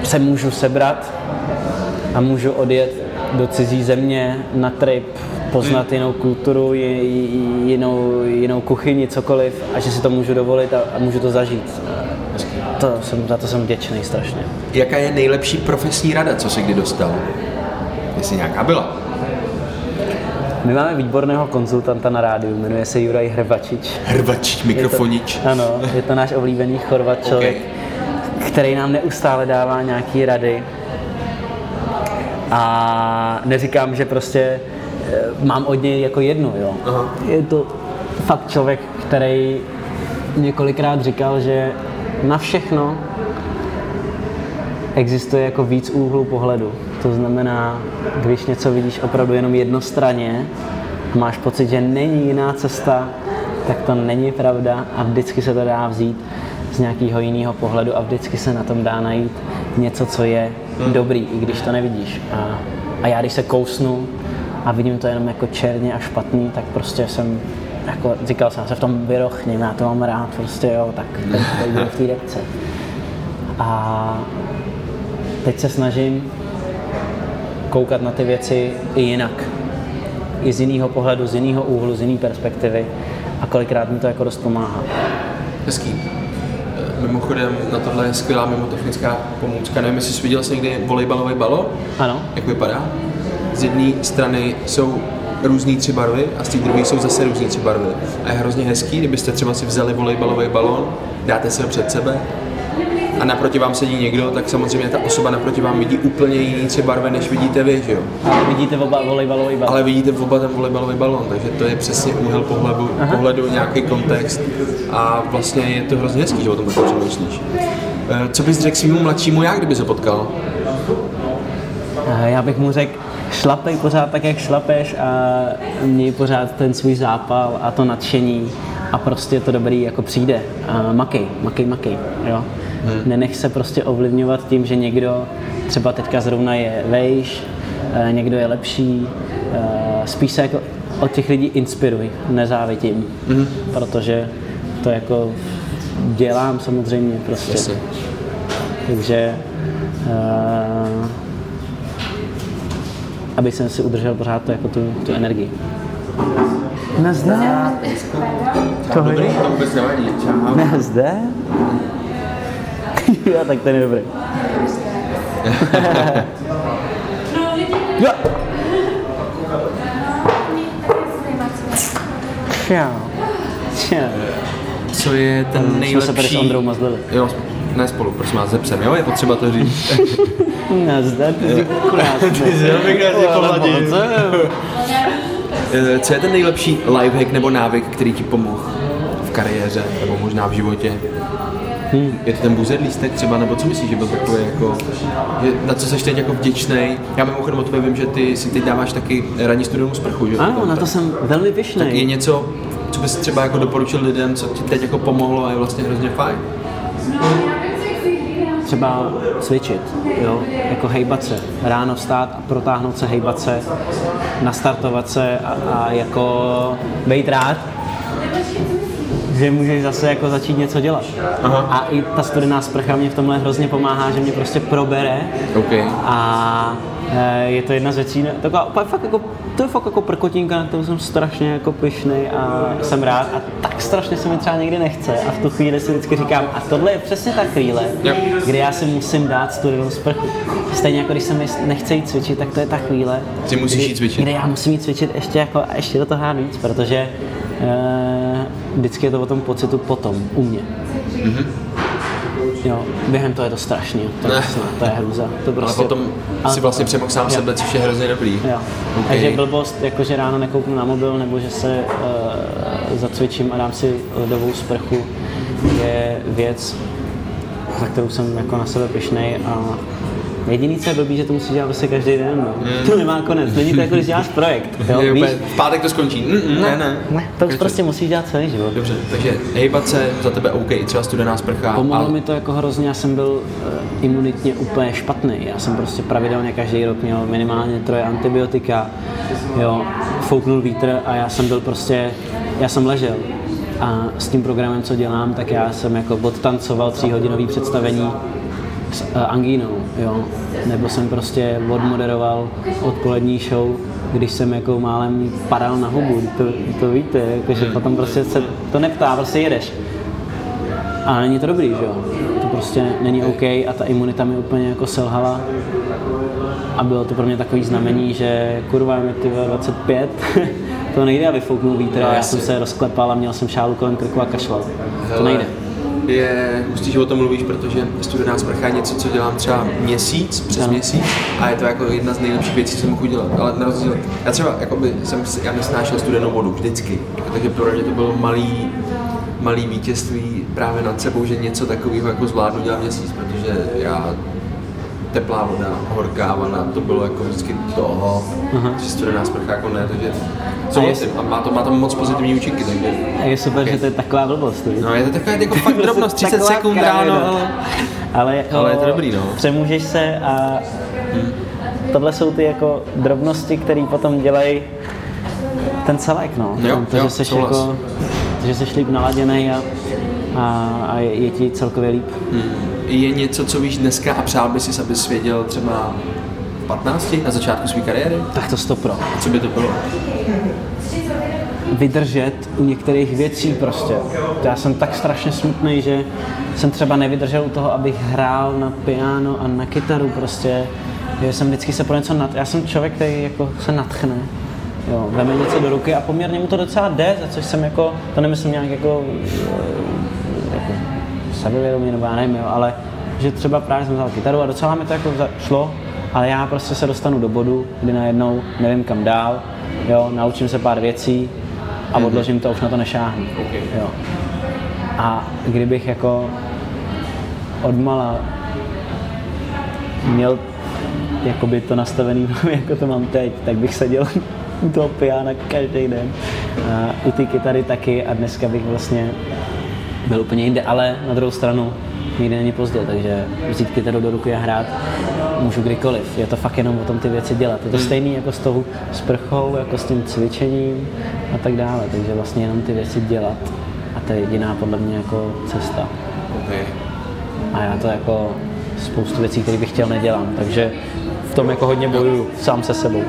se můžu sebrat a můžu odjet do cizí země na trip, poznat jinou kulturu, ji- ji- jinou, jinou kuchyni, cokoliv a že si to můžu dovolit a, a můžu to zažít. To jsem, za to jsem vděčný strašně. Jaká je nejlepší profesní rada, co jsi kdy dostal? Jestli nějaká byla. My máme výborného konzultanta na rádiu, jmenuje se Juraj Hrbačič. Hrvačič, mikrofonič. Je to, ano, je to náš oblíbený chorvat člověk, který nám neustále dává nějaké rady. A neříkám, že prostě eh, mám od něj jako jednu, jo. Aha. Je to fakt člověk, který několikrát říkal, že na všechno existuje jako víc úhlu pohledu. To znamená, když něco vidíš opravdu jenom jednostranně máš pocit, že není jiná cesta, tak to není pravda a vždycky se to dá vzít z nějakého jiného pohledu a vždycky se na tom dá najít něco, co je dobrý, i když to nevidíš. A, a já když se kousnu a vidím to jenom jako černě a špatný, tak prostě jsem jako říkal jsem se v tom vyrochním, já to mám rád, prostě jo, tak teď teď budu v té depce. A teď se snažím koukat na ty věci i jinak. I z jiného pohledu, z jiného úhlu, z jiné perspektivy. A kolikrát mi to jako dost pomáhá. Hezký. Mimochodem, na tohle je skvělá mimotechnická pomůcka. Nevím, jestli jsi viděl jsi někdy volejbalový balon? Ano, Jak vypadá? Z jedné strany jsou různé tři barvy a z té druhé jsou zase různé tři barvy. A je hrozně hezký, kdybyste třeba si vzali volejbalový balon, dáte si ho před sebe a naproti vám sedí někdo, tak samozřejmě ta osoba naproti vám vidí úplně jiný tři barvy, než vidíte vy, že jo? Ale vidíte oba volejbalový balon. Ale vidíte oba ten volejbalový balon, takže to je přesně úhel pohledu, pohledu nějaký kontext a vlastně je to hrozně hezký, že o tom takhle přemýšlíš. Eh, Co bys řekl svýmu mladšímu já, kdyby se potkal? Eh, Já bych mu řekl, šlapej pořád tak, jak šlapeš a měj pořád ten svůj zápal a to nadšení a prostě to dobrý jako přijde. A makej, makej, makej, jo. Hmm. Nenech se prostě ovlivňovat tím, že někdo třeba teďka zrovna je vejš, eh, někdo je lepší, eh, spíš se jako od těch lidí inspiruj, nezávidím, hmm. protože to jako dělám samozřejmě prostě. Jasně. Takže uh, aby jsem si udržel pořád to, jako tu, tu energii. Nazdar. Tohle Dobrý, to vůbec nevadí. Čau. Nazdar. Jo, tak ten je dobrý. jo. Čau. Čau. Co je ten Jsme nejlepší... se tady s Ondrou mazlili. Jo, ne spolu, prosím vás, ze psem, jo, je potřeba to říct. [LAUGHS] Nazdar, ty jsi krásný. [LAUGHS] Eh, Co je ten nejlepší lifehack nebo návyk, který ti pomohl v kariéře nebo možná v životě? Hmm. Je to ten buzzer lístek třeba, nebo co myslíš, že byl takový jako, že na co jsi teď jako vděčný? Já mimochodem o tobě vím, že ty si teď dáváš taky ranní studenou sprchu, že? Ano, na to jsem velmi Tak je něco, co bys třeba jako doporučil lidem, co ti teď jako pomohlo a je vlastně hrozně fajn? Třeba cvičit, jo, jako hejbat se, ráno vstát a protáhnout se, hejbat se, nastartovat se a, a jako být rád, že můžeš zase jako začít něco dělat. Aha. A i ta studená sprcha mě v tomhle hrozně pomáhá, že mě prostě probere OK. a e, je to jedna z věcí, taková fakt jako, to je fakt jako prkotinka, na kterou jsem strašně jako pyšnej a jsem rád a tak strašně se mi třeba někdy nechce a v tu chvíli si vždycky říkám, a tohle je přesně ta chvíle, Jo. kdy já si musím dát studenou sprchu. Stejně jako když se mi nechce jít cvičit, tak to je ta chvíle, Ty musíš kdy, jít cvičit. kdy já musím jít cvičit ještě, jako, a ještě do toho hrát víc, protože e, vždycky je to o tom pocitu potom, u mě. Mhm. Jo, během toho je to strašný, to, je, jasné, to je hruza. To Ale prostě, potom ale si vlastně přemohl sám sebe, což je hrozně dobrý. Jo. OK. Takže blbost, jako že ráno nekouknu na mobil, nebo že se uh, zacvičím a dám si ledovou sprchu, je věc, za kterou jsem jako na sebe pišnej a jediný, co je blbý, že to musí dělat prostě každý den. No. To nemá konec. Není to jako, když děláš projekt. Jo? Je Víš? v pátek to skončí. Mm, mm, ne, ne. Ne, to už prostě musíš dělat celý život. Dobře, takže hejbat se za tebe OK, třeba studená sprcha. Pomohlo ale- mi to jako hrozně, já jsem byl uh, imunitně úplně špatný. Já jsem prostě pravidelně každý rok měl minimálně troje antibiotika, jo, fouknul vítr a já jsem byl prostě, já jsem ležel. A s tím programem, co dělám, tak já jsem jako odtancoval tříhodinový představení s uh, angínou, jo. Nebo jsem prostě odmoderoval odpolední show, když jsem jako málem padal na hubu, to, to víte, jako, že potom prostě se to neptá, prostě jedeš. A není to dobrý, že jo? To prostě není OK a ta imunita mi úplně jako selhala. A bylo to pro mě takový znamení, že kurva je mi ty vole 25, [LAUGHS] to nejde, aby fouknul vítr. No, a já jsem se rozklepal a měl jsem šálu kolem krku a kašlal. To nejde. Je hustý, že o tom mluvíš, protože studená sprcha je něco, co dělám třeba měsíc, přes Ano. měsíc a je to jako jedna z nejlepších věcí, co jsem mohl udělat. Ale na rozdíl, já třeba jakoby, jsem, já nesnášel studenou vodu vždycky, jako, takže pro mě to bylo malý, malý vítězství právě nad sebou, že něco takového jako zvládnu dělat měsíc, protože já teplá voda, horká vana, to bylo jako vždycky toho, že studená sprcha jako ne, takže souhlasím a má to, má to moc pozitivní účinky, takže A je super, že to je taková blbost. víš? No je to taková jako fakt drobnost, 30 Taková sekund ráno, ale... ale, jako Ale je to dobrý, no. Přemůžeš se a tohle jsou ty jako drobnosti, které potom dělají ten celek, no. Jo, to, jo, že jako, že jsi líp naladěný a, a, a je, je ti celkově líp. Je něco, co víš dneska a přál bys si, abys věděl třeba v 15 na začátku své kariéry? Tak to stopro. Co by to bylo? Vydržet u některých věcí prostě. Já jsem tak strašně smutný, že jsem třeba nevydržel u toho, abych hrál na piano a na kytaru prostě. Že jsem vždycky se pro něco nad... Já jsem člověk, který jako se natchne. Jo, veme něco do ruky a poměrně mu to docela jde, za což jsem jako, to nemyslím nějak jako, eh, jako sebevědomí, nebo já nevím, jo, ale že třeba právě jsem vzal kytaru a docela mi to jako šlo, ale já prostě se dostanu do bodu, kdy najednou nevím kam dál, jo, naučím se pár věcí a mhm. odložím to, už na to nešáhnu. Jo. A kdybych jako odmala měl jakoby to nastavený, [LAUGHS] jako to mám teď, tak bych seděl u toho piana každý den. A u ty kytary taky a dneska bych vlastně byl úplně jinde, ale na druhou stranu nikdy není pozdě, takže vzít kytaru do ruky a hrát můžu kdykoliv. Je to fakt jenom o tom ty věci dělat. Je to hmm. stejný jako s tou sprchou, jako s tím cvičením a tak dále. Takže vlastně jenom ty věci dělat a to je jediná podle mě jako cesta. Okay. A já to jako spoustu věcí, které bych chtěl, nedělám. Takže v tom jako hodně bojuju sám se sebou.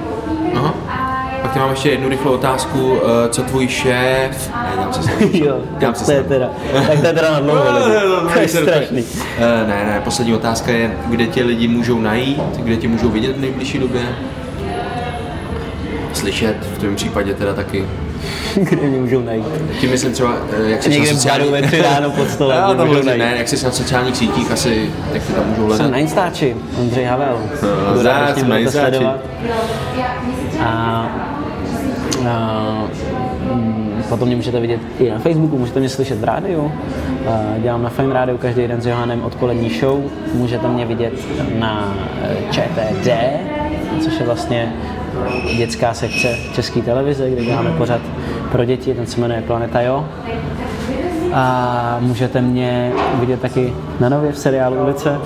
Aha. Pak mám ještě jednu rychlou otázku. Eh, co tvůj šéf... Ne, dám se [LAUGHS] jo, dám se to je teda, tak to je teda na dlouho [LAUGHS] To je strašný. Eh, ne, ne, poslední otázka je, kde tě lidi můžou najít, kde tě můžou vidět v nejbližší době? Slyšet, v tom případě teda taky. [LAUGHS] kde mě můžou najít. Tím myslím třeba, eh, jak jsi Někde na sociálních... ve tři ráno pod stolem, no, tam můžou najít. Ne, jak jsi na sociálních sítích asi, jak ty tam můžou hledat. Jsem na Instači, Ondřej Havel. No, Zác, na Instači. A potom mě můžete vidět i na Facebooku, můžete mě slyšet v rádiu. Dělám na Fame rádiu každý den s Johanem odpolední show. Můžete mě vidět na eh, ČTD, což je vlastně dětská sekce České televize, kde děláme pořad pro děti, ten se jmenuje Planeta Jo. A můžete mě vidět taky na nově v seriálu Ulice.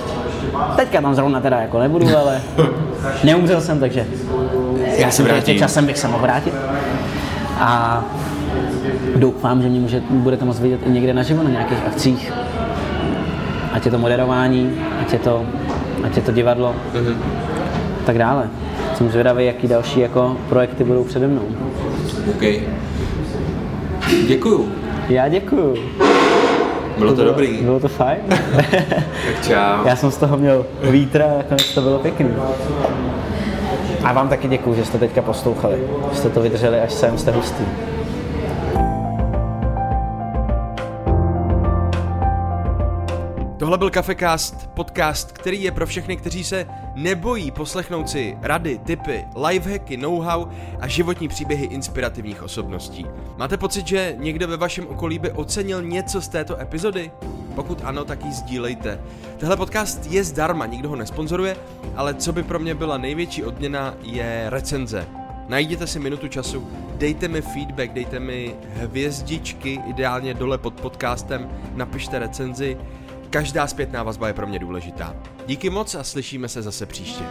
Teďka tam zrovna teda jako nebudu, ale [LAUGHS] neumřel jsem, takže já se vrátím. časem bych se mohl vrátit. A doufám, že mě může, budete moct vidět i někde naživo na nějakých akcích. Ať je to moderování, ať je to, ať je to divadlo, mm-hmm. tak dále. Jsem zvědavý, jaký další jako projekty budou přede mnou. OK. Děkuju. Já děkuju. Bylo to, to bylo, dobrý. Bylo to fajn. [LAUGHS] tak čau. Já jsem z toho měl vítr a to bylo pěkný. A vám taky děkuji, že jste teďka poslouchali. Jste to vydrželi až sem, jste hustý. Tohle byl Cafecast, podcast, který je pro všechny, kteří se nebojí poslechnout si rady, tipy, lifehacky, know-how a životní příběhy inspirativních osobností. Máte pocit, že někdo ve vašem okolí by ocenil něco z této epizody? Pokud ano, tak ji sdílejte. Tehle podcast je zdarma, nikdo ho nesponzoruje, ale co by pro mě byla největší odměna je recenze. Najděte si minutu času, dejte mi feedback, dejte mi hvězdičky, ideálně dole pod podcastem, napište recenzi. Každá zpětná vazba je pro mě důležitá. Díky moc a slyšíme se zase příště.